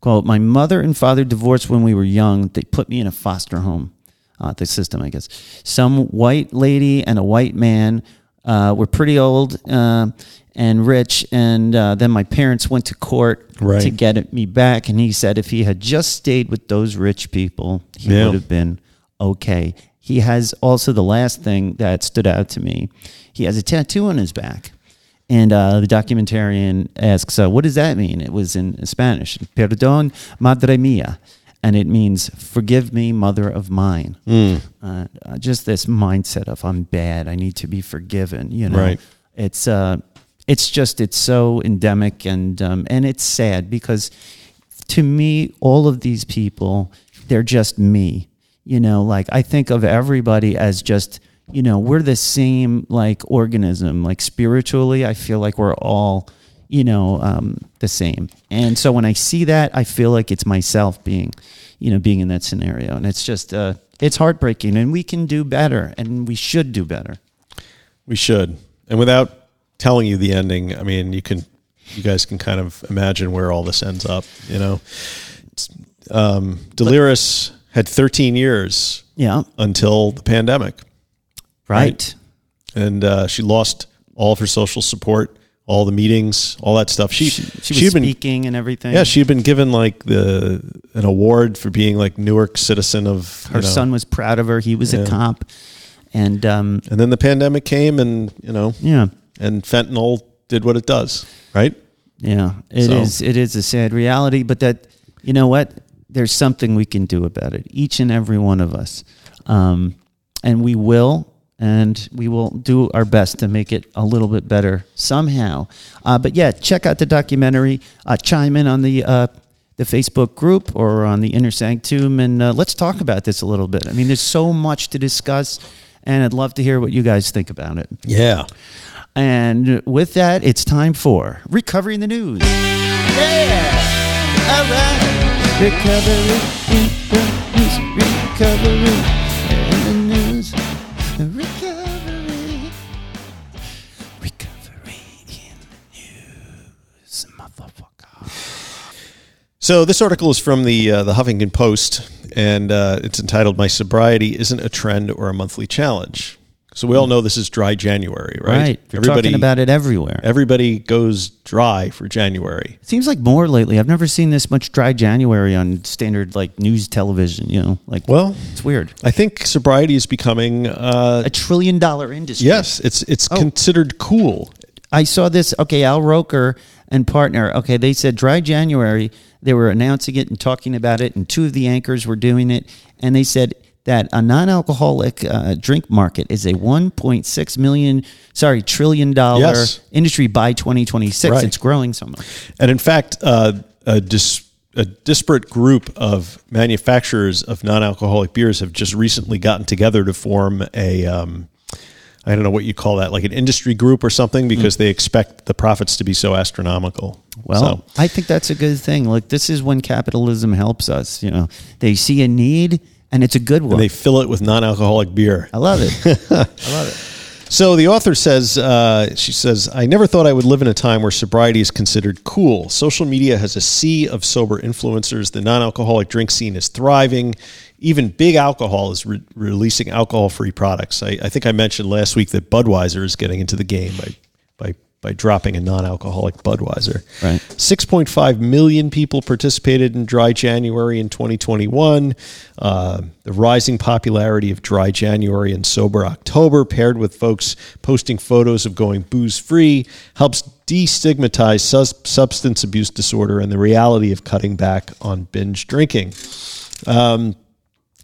"quote My mother and father divorced when we were young. They put me in a foster home, uh, the system, I guess. Some white lady and a white man uh, were pretty old." Uh, and rich, and uh, then my parents went to court Right. to get me back. And he said if he had just stayed with those rich people, he Yeah. would have been okay. He has also the last thing that stood out to me. He has a tattoo on his back. And uh, the documentarian asks, uh, What does that mean? It was in Spanish Perdón, madre mía. And it means, Forgive me, mother of mine. Uh, uh, just this mindset of, I'm bad. I need to be forgiven. You know, Right. it's, uh, it's just, it's so endemic and, um, and it's sad because to me, all of these people, they're just me. You know, like I think of everybody as just, you know, we're the same like organism. Like spiritually, I feel like we're all, you know, um, the same. And so when I see that, I feel like it's myself being, you know, being in that scenario. And it's just, uh, it's heartbreaking. And we can do better, and we should do better. We should. And without telling you the ending, I mean, you can, you guys can kind of imagine where all this ends up. You know, um, Delirious had 13 years Yeah. until the pandemic, Right. and uh, she lost all of her social support, all the meetings, all that stuff. She She, she she was been speaking and everything. yeah she had been given like the an award for being like Newark citizen of her you know, son was proud of her. He was Yeah. a cop. And um, and then the pandemic came, and you know, yeah. and fentanyl did what it does, right? Yeah, it is. So- It is a sad reality, but that you know what? There's something we can do about it. Each and every one of us, um, and we will, and we will do our best to make it a little bit better somehow. Uh, but yeah, check out the documentary. Uh, chime in on the. Uh, the Facebook group or on the Inner Sanctum, and uh, let's talk about this a little bit. I mean, there's so much to discuss, and I'd love to hear what you guys think about it. Yeah. And with that, it's time for recovering the News. Yeah! All right. Recovery in the news. Recovery So this article is from the uh, the Huffington Post, and uh, it's entitled "My sobriety isn't a trend or a monthly challenge." So we all know this is dry January, right? Right. We're talking about it everywhere. everybody goes dry for January. Seems like more lately. I've never seen this much dry January on standard like news television, you know? Like Well, it's weird. I think sobriety is becoming uh, A trillion dollar industry. yes, it's it's Oh. considered cool. I saw this. Okay, Al Roker and partner. Okay, they said dry January. They were announcing it and talking about it, and two of the anchors were doing it. And they said that a non-alcoholic uh, drink market is a 1.6 million, sorry, trillion dollar Yes. industry by 2026. Right. It's growing so much. And in fact, uh, a, dis- a disparate group of manufacturers of non-alcoholic beers have just recently gotten together to form a, um, I don't know what you call that, like an industry group or something, because they expect the profits to be so astronomical. Well, So- I think that's a good thing. Like this is when capitalism helps us. You know, they see a need and it's a good one. they fill it with non-alcoholic beer. I love it. I love it. So the author says, uh, she says, I never thought I would live in a time where sobriety is considered cool. Social media has a sea of sober influencers. The non alcoholic drink scene is thriving. Even big alcohol is re- releasing alcohol free products. I, I think I mentioned last week that Budweiser is getting into the game by, by, by dropping a non alcoholic Budweiser. Right. 6.5 million people participated in Dry January in 2021. Uh, the rising popularity of Dry January and Sober October, paired with folks posting photos of going booze free, helps destigmatize sus- substance abuse disorder and the reality of cutting back on binge drinking. Um,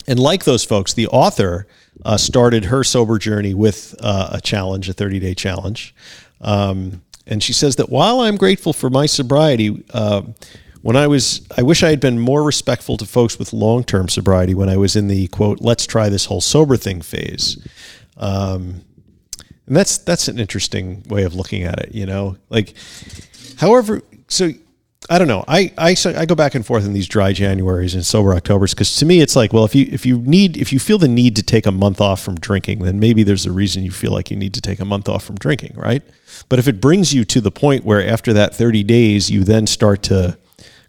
and like those folks, the author uh, started her sober journey with uh, a challenge, a 30 day challenge. Um, and she says that while I'm grateful for my sobriety, uh, when I was, I wish I had been more respectful to folks with long term sobriety when I was in the quote, let's try this whole sober thing phase. Um, and that's that's an interesting way of looking at it, you know. Like, however, so I don't know. I I, I go back and forth in these dry Januaries and sober Octobers because to me it's like, well, if you if you need if you feel the need to take a month off from drinking, then maybe there's a reason you feel like you need to take a month off from drinking, right? But if it brings you to the point where after that 30 days you then start to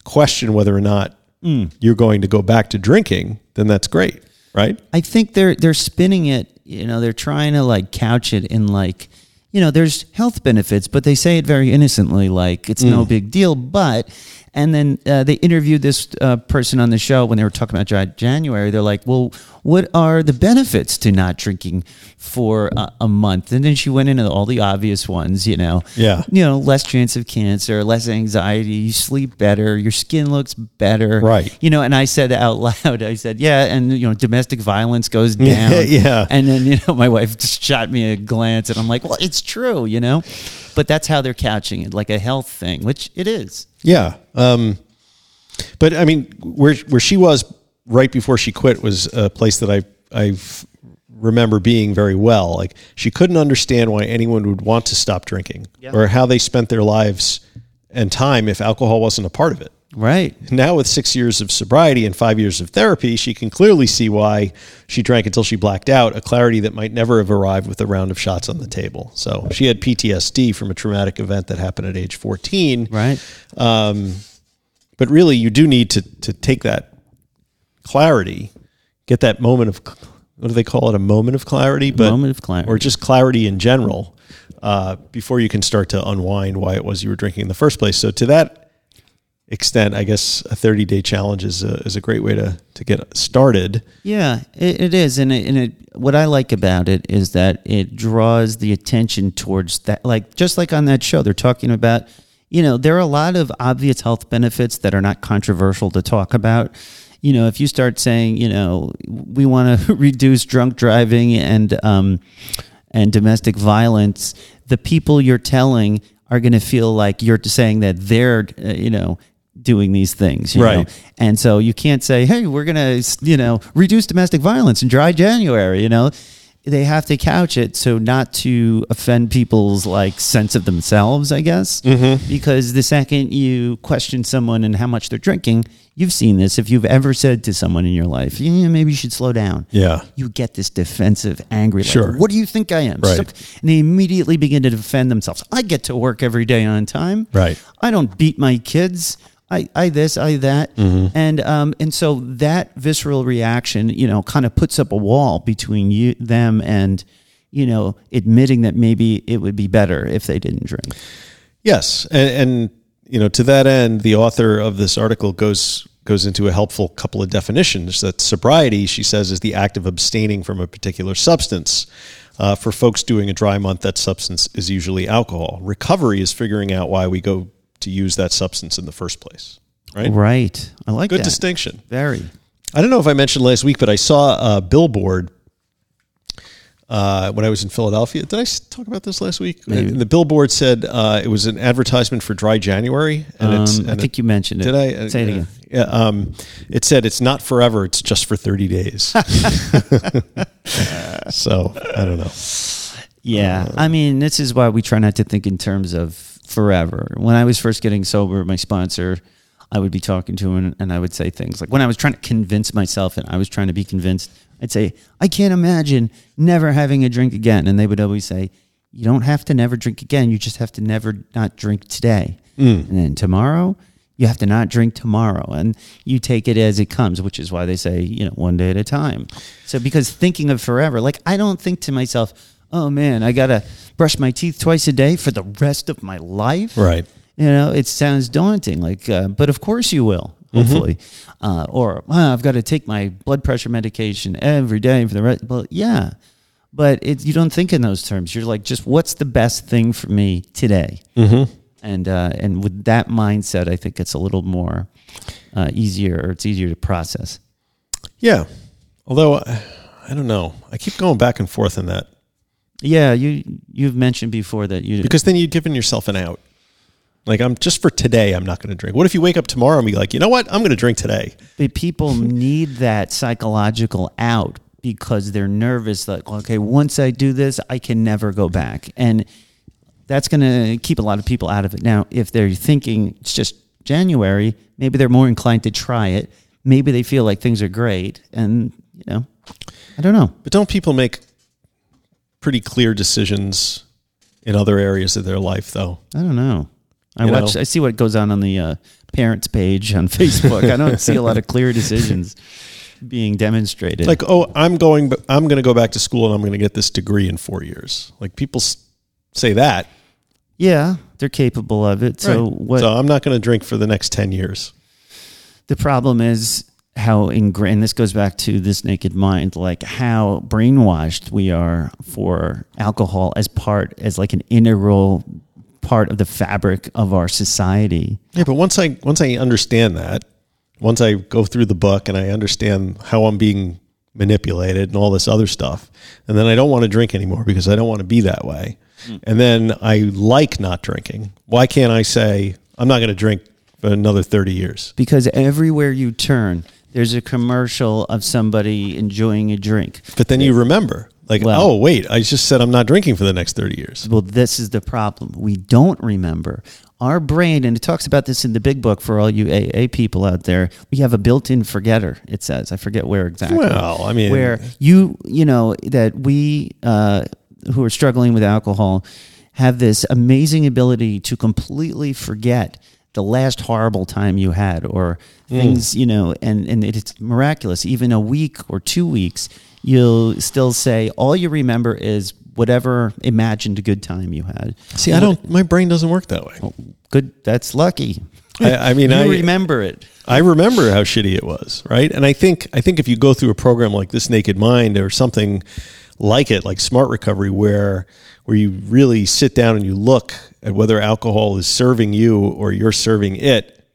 question whether or not hmm. you're going to go back to drinking, then that's great, right? I think they're they're spinning it. You know, they're trying to like couch it in like, you know, there's health benefits, but they say it very innocently, like it's no big deal. But and then uh, they interviewed this uh, person on the show when they were talking about January. They're like, "Well, what are the benefits to not drinking for a, a month?" And then she went into all the obvious ones. You know, Yeah. you know, less chance of cancer, less anxiety, you sleep better, your skin looks better, Right. You know, and I said out loud, I said, "Yeah," and you know, domestic violence goes down, Yeah. And then you know, my wife just shot me a glance, and I'm like, "Well, it's true," you know, but that's how they're couching it, like a health thing, which it is. Yeah. Um, but I mean, where where she was right before she quit was a place that I I remember being very well. Like she couldn't understand why anyone would want to stop drinking or how they spent their lives and time if alcohol wasn't a part of it. Right. Now, with six years of sobriety and five years of therapy, she can clearly see why she drank until she blacked out, a clarity that might never have arrived with a round of shots on the table. So she had PTSD from a traumatic event that happened at age 14 Right. Um, but really you do need to to take that clarity get that moment of what do they call it a moment of clarity but Moment of clarity. or just clarity in general uh, before you can start to unwind why it was you were drinking in the first place so to that extent i guess a 30 day challenge is a, is a great way to to get started Yeah, it, it is, and it, and it. What I like about it is that it draws the attention towards that. Like just like on that show, they're talking about. You know, there are a lot of obvious health benefits that are not controversial to talk about. You know, if you start saying, you know, we want to reduce drunk driving and um, and domestic violence, the people you're telling are going to feel like you're saying that they're, uh, you know, doing these things, you Right. know? And so you can't say, "Hey, we're gonna, you know, reduce domestic violence in dry January." You know, they have to couch it so not to offend people's like sense of themselves, I guess. Mm-hmm. Because the second you question someone and how much they're drinking, you've seen this. If you've ever said to someone in your life, "Yeah, maybe you should slow down," Yeah. you get this defensive, angry. Like, Sure. What do you think I am? Right. And they immediately begin to defend themselves. I get to work every day on time. Right. I don't beat my kids. I, I this, I that, Mm-hmm. and um, and so that visceral reaction, you know, kind of puts up a wall between you, them, and you know, admitting that maybe it would be better if they didn't drink. Yes, and, and you know to that end, the author of this article goes goes into a helpful couple of definitions. That sobriety, she says, is the act of abstaining from a particular substance. Uh, for folks doing a dry month, that substance is usually alcohol. Recovery is figuring out why we go to use that substance in the first place. Right. Right. I like Good that. distinction. Very. I don't know if I mentioned last week, but I saw a billboard uh, when I was in Philadelphia. Did I talk about this last week? Maybe. And the billboard said uh, it was an advertisement for Dry January, and it's. Um, I and think you mentioned it. Did I Uh, say it again? Yeah. Um, it said it's not forever; it's just for thirty days. so I don't know. Yeah, I mean, this is why we try not to think in terms of forever. When I was first getting sober, my sponsor, I would be talking to him, and I would say things like, when I was trying to convince myself, and I was trying to be convinced, I'd say, I can't imagine never having a drink again, and they would always say, you don't have to never drink again. You just have to never not drink today, mm. and then tomorrow. You have to not drink tomorrow, and you take it as it comes, which is why they say, you know, one day at a time. So, because thinking of forever, like I don't think to myself, oh man, I gotta brush my teeth twice a day for the rest of my life. Right. You know, it sounds daunting. Like, uh, but of course you will. Hopefully, uh, or "Ah, I've got to take my blood pressure medication every day for the rest. Well, yeah, but it, you don't think in those terms. You're like, just what's the best thing for me today? Mm-hmm. And uh, and with that mindset, I think it's a little more uh, easier, or it's easier to process. Yeah. Although I I don't know, I keep going back and forth in that Yeah, you you've mentioned before that you because then you've given yourself an out. Like I'm just for today, I'm not going to drink. What if you wake up tomorrow and be like, you know what, I'm going to drink today? But people need that psychological out because they're nervous Like, okay, once I do this, I can never go back, and that's going to keep a lot of people out of it. Now, if they're thinking it's just January, maybe they're more inclined to try it. Maybe they feel like things are great, and you know, I don't know. But don't people make pretty clear decisions in other areas of their life, though? I don't know. I You watch. know? I see what goes on on the uh, parents page on Facebook. I don't see a lot of clear decisions being demonstrated. Like, oh, I'm going, I'm going to go back to school and I'm going to get this degree in four years. Like people say that. yeah, they're capable of it. So Right. what? So I'm not going to drink for the next ten years. the problem is how ingrained. This goes back to this naked mind, like how brainwashed we are for alcohol as part, as like an integral part of the fabric of our society. Yeah, but once I once I understand that, once I go through the book and I understand how I'm being manipulated and all this other stuff, and then I don't want to drink anymore because I don't want to be that way. Hmm. And then I like not drinking. Why can't I say I'm not going to drink for another 30 years? Because everywhere you turn, there's a commercial of somebody enjoying a drink. But then you remember, like, Well- oh wait, I just said I'm not drinking for the next 30 years. Well, this is the problem. We don't remember. Our brain, and it talks about this in the big book for all you AA people out there, we have a built in forgetter, it says. I forget where exactly. Well, I mean- where you, you know, that we uh, who are struggling with alcohol have this amazing ability to completely forget the last horrible time you had or mm. things, you know, and, and it's miraculous. Even a week or two weeks, you'll still say all you remember is whatever imagined good time you had. See, I don't. My brain doesn't work that way. Oh, good. That's lucky. I, I mean, you I remember it. I remember how shitty it was, right? And I think I think if you go through a program like this Naked Mind or something like it, like Smart Recovery, where where you really sit down and you look at whether alcohol is serving you or you're serving it,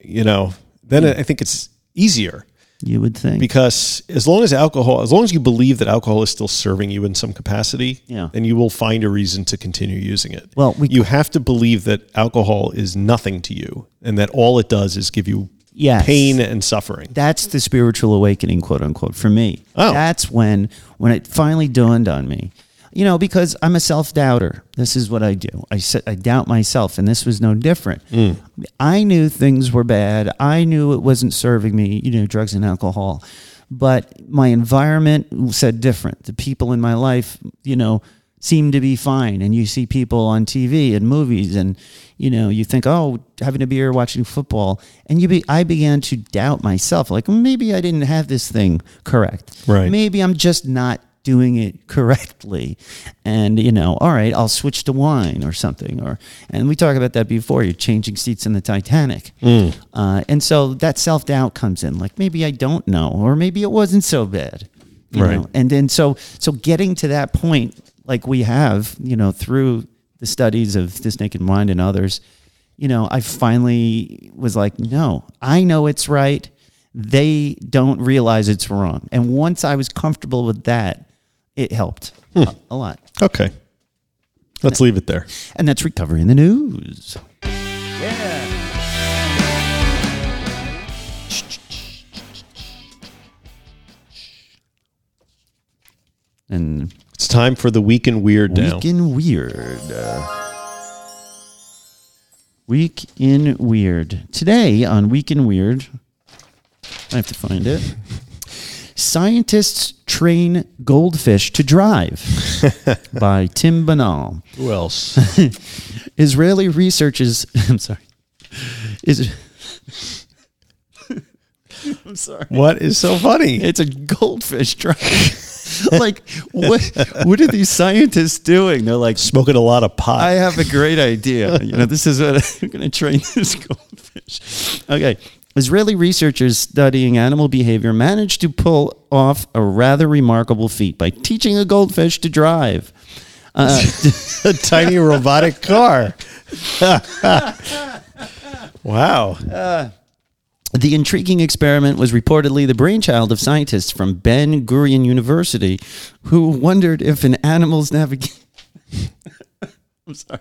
you know, then I think it's easier You would think. because as long as alcohol, as long as you believe that alcohol is still serving you in some capacity, Yeah. then you will find a reason to continue using it. Well, we- you have to believe that alcohol is nothing to you and that all it does is give you Yes. pain and suffering. That's the spiritual awakening, quote unquote, for me. Oh. That's when when it finally dawned on me. You know, because I'm a self doubter. This is what I do. I said I doubt myself, and this was no different. Mm. I knew things were bad. I knew it wasn't serving me. You know, drugs and alcohol, but my environment said different. The people in my life, you know, seem to be fine. And you see people on TV and movies, and you know, you think, oh, having a beer, watching football, and you be. I began to doubt myself. Like maybe I didn't have this thing correct. Right. Maybe I'm just not doing it correctly and you know all right i'll switch to wine or something or and we talked about that before you're changing seats in the titanic uh, and so that self-doubt comes in like maybe i don't know or maybe it wasn't so bad you Right. know? and then so so getting to that point like we have you know through the studies of this naked mind and others you know i finally was like no i know it's right they don't realize it's wrong. And once I was comfortable with that, it helped a, a lot. Okay. Let's leave it there. And that's recovery in the news. And It's time for the week in weird now. Week in Weird. Week in Weird. Today on Week in Weird, I have to find it. Scientists train goldfish to drive by Tim Binnall. Who else? Israeli researchers. I'm sorry. Is I'm sorry. what is so funny? It's a goldfish driving. like what? What are these scientists doing? They're like, Smoking a lot of pot. I have a great idea. You know, this is what I'm going to train this goldfish. Okay. Israeli researchers studying animal behavior managed to pull off a rather remarkable feat by teaching a goldfish to drive. Uh, a tiny robotic car. wow. the intriguing experiment was reportedly the brainchild of scientists from Ben Gurion University who wondered if an animal's navigation. I'm sorry.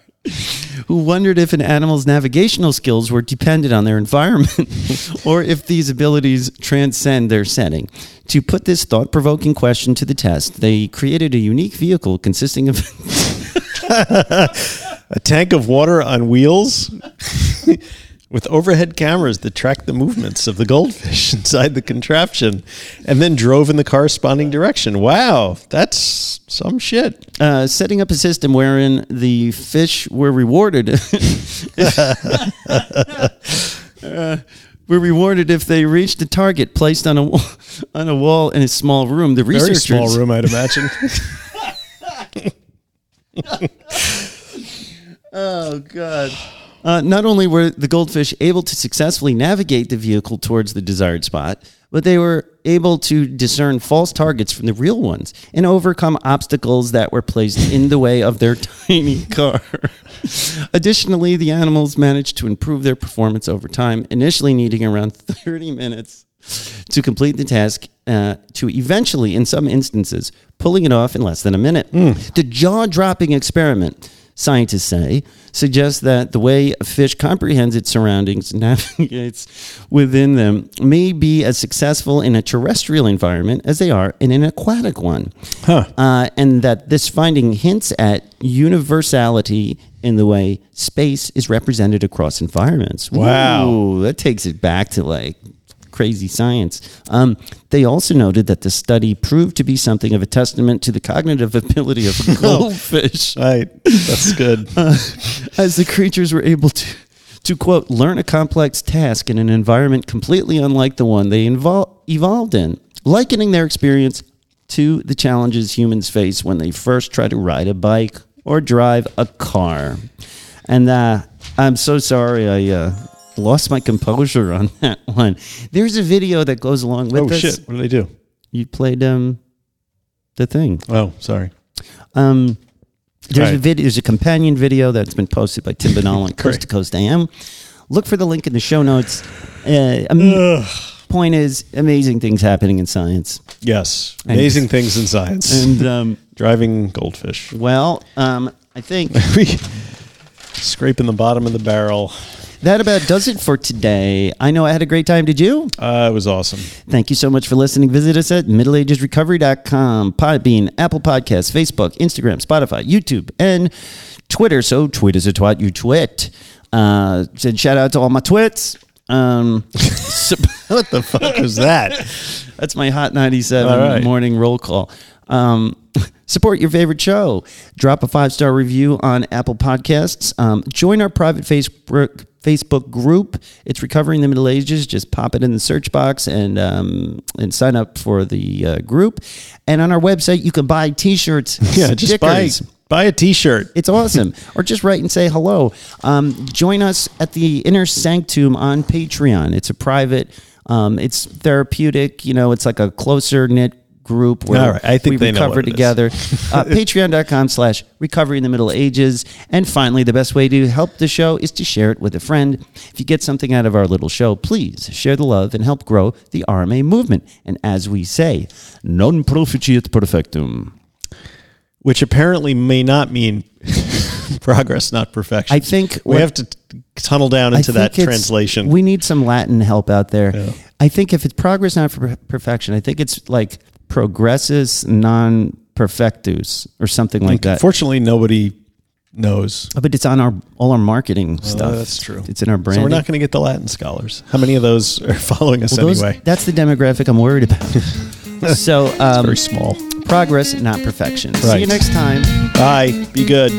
Who wondered if an animal's navigational skills were dependent on their environment or if these abilities transcend their setting. To put this thought provoking question to the test, they created a unique vehicle consisting of A tank of water on wheels with overhead cameras that tracked the movements of the goldfish inside the contraption and then drove in the corresponding direction. Wow, that's some shit. uh, setting up a system wherein the fish were rewarded. uh, were rewarded if they reached a target placed on a wa- on a wall in a small room. The Very researchers, small room, I'd imagine. Oh God! Uh, not only were the goldfish able to successfully navigate the vehicle towards the desired spot, but they were able to discern false targets from the real ones and overcome obstacles that were placed in the way of their tiny car. Additionally, the animals managed to improve their performance over time, initially needing around 30 minutes to complete the task, uh, to eventually, in some instances, pulling it off in less than a minute. The jaw dropping experiment, scientists say, suggests that the way a fish comprehends its surroundings and navigates within them may be as successful in a terrestrial environment as they are in an aquatic one. Uh, and that this finding hints at universality in the way space is represented across environments. Wow. Ooh, that takes it back to like crazy science. Um, they also noted that the study proved to be something of a testament to the cognitive ability of goldfish, right. That's good. as the creatures were able to, to quote, learn a complex task in an environment completely unlike the one they invol- evolved in, likening their experience to the challenges humans face when they first try to ride a bike or drive a car. And uh, I'm so sorry I uh, lost my composure on that one. There's a video that goes along with oh, this. shit. What did they do? You played um, the thing. Oh, sorry. Um, there's a video. There's a companion video that's been posted by Tim Binnall on Coast to Coast AM. Look for the link in the show notes. Uh, point is, amazing things happening in science. Yes. Amazing things in science. And um, Driving goldfish. well, um, I think Scraping the bottom of the barrel. That about does it for today. I know I had a great time. Did you? Uh, it was awesome. Thank you so much for listening. Visit us at middleagesrecovery.com, Podbean, Apple Podcasts, Facebook, Instagram, Spotify, YouTube, and Twitter. So tweet us a twat, you twit. Uh, said shout out to all my twits. Um, What the fuck was that? that's my Hot 97 All right. morning roll call. Um, support your favorite show. Drop a five star review on Apple Podcasts. Um, join our private Facebook Facebook group. It's Recovering the Middle Ages. Just pop it in the search box and um, and sign up for the uh, group. And on our website, you can buy T-shirts. Yeah, just buy, buy a t shirt. It's awesome. or just write and say hello. Um, join us at the Inner Sanctum on Patreon. It's a private, um, it's therapeutic. You know, it's like a closer knit group where right, I think we they recover what it is. together. uh, Patreon.com slash recovery in the Middle Ages. And finally, the best way to help the show is to share it with a friend. If you get something out of our little show, please share the love and help grow the RMA movement. And as we say, non proficiat perfectum. which apparently may not mean progress, not perfection. I think we what- have to tunnel down into that translation. We need some Latin help out there. I think if it's progress not for perfection, I think it's like progressus non perfectus or something like that. Fortunately, nobody knows. but it's on our all our marketing stuff. that's true. It's in our brand. So we're not going to get the Latin scholars. How many of those are following us Those- anyway? That's the demographic I'm worried about. so um, Very small. progress, not perfection. See you next time. Bye. Be good.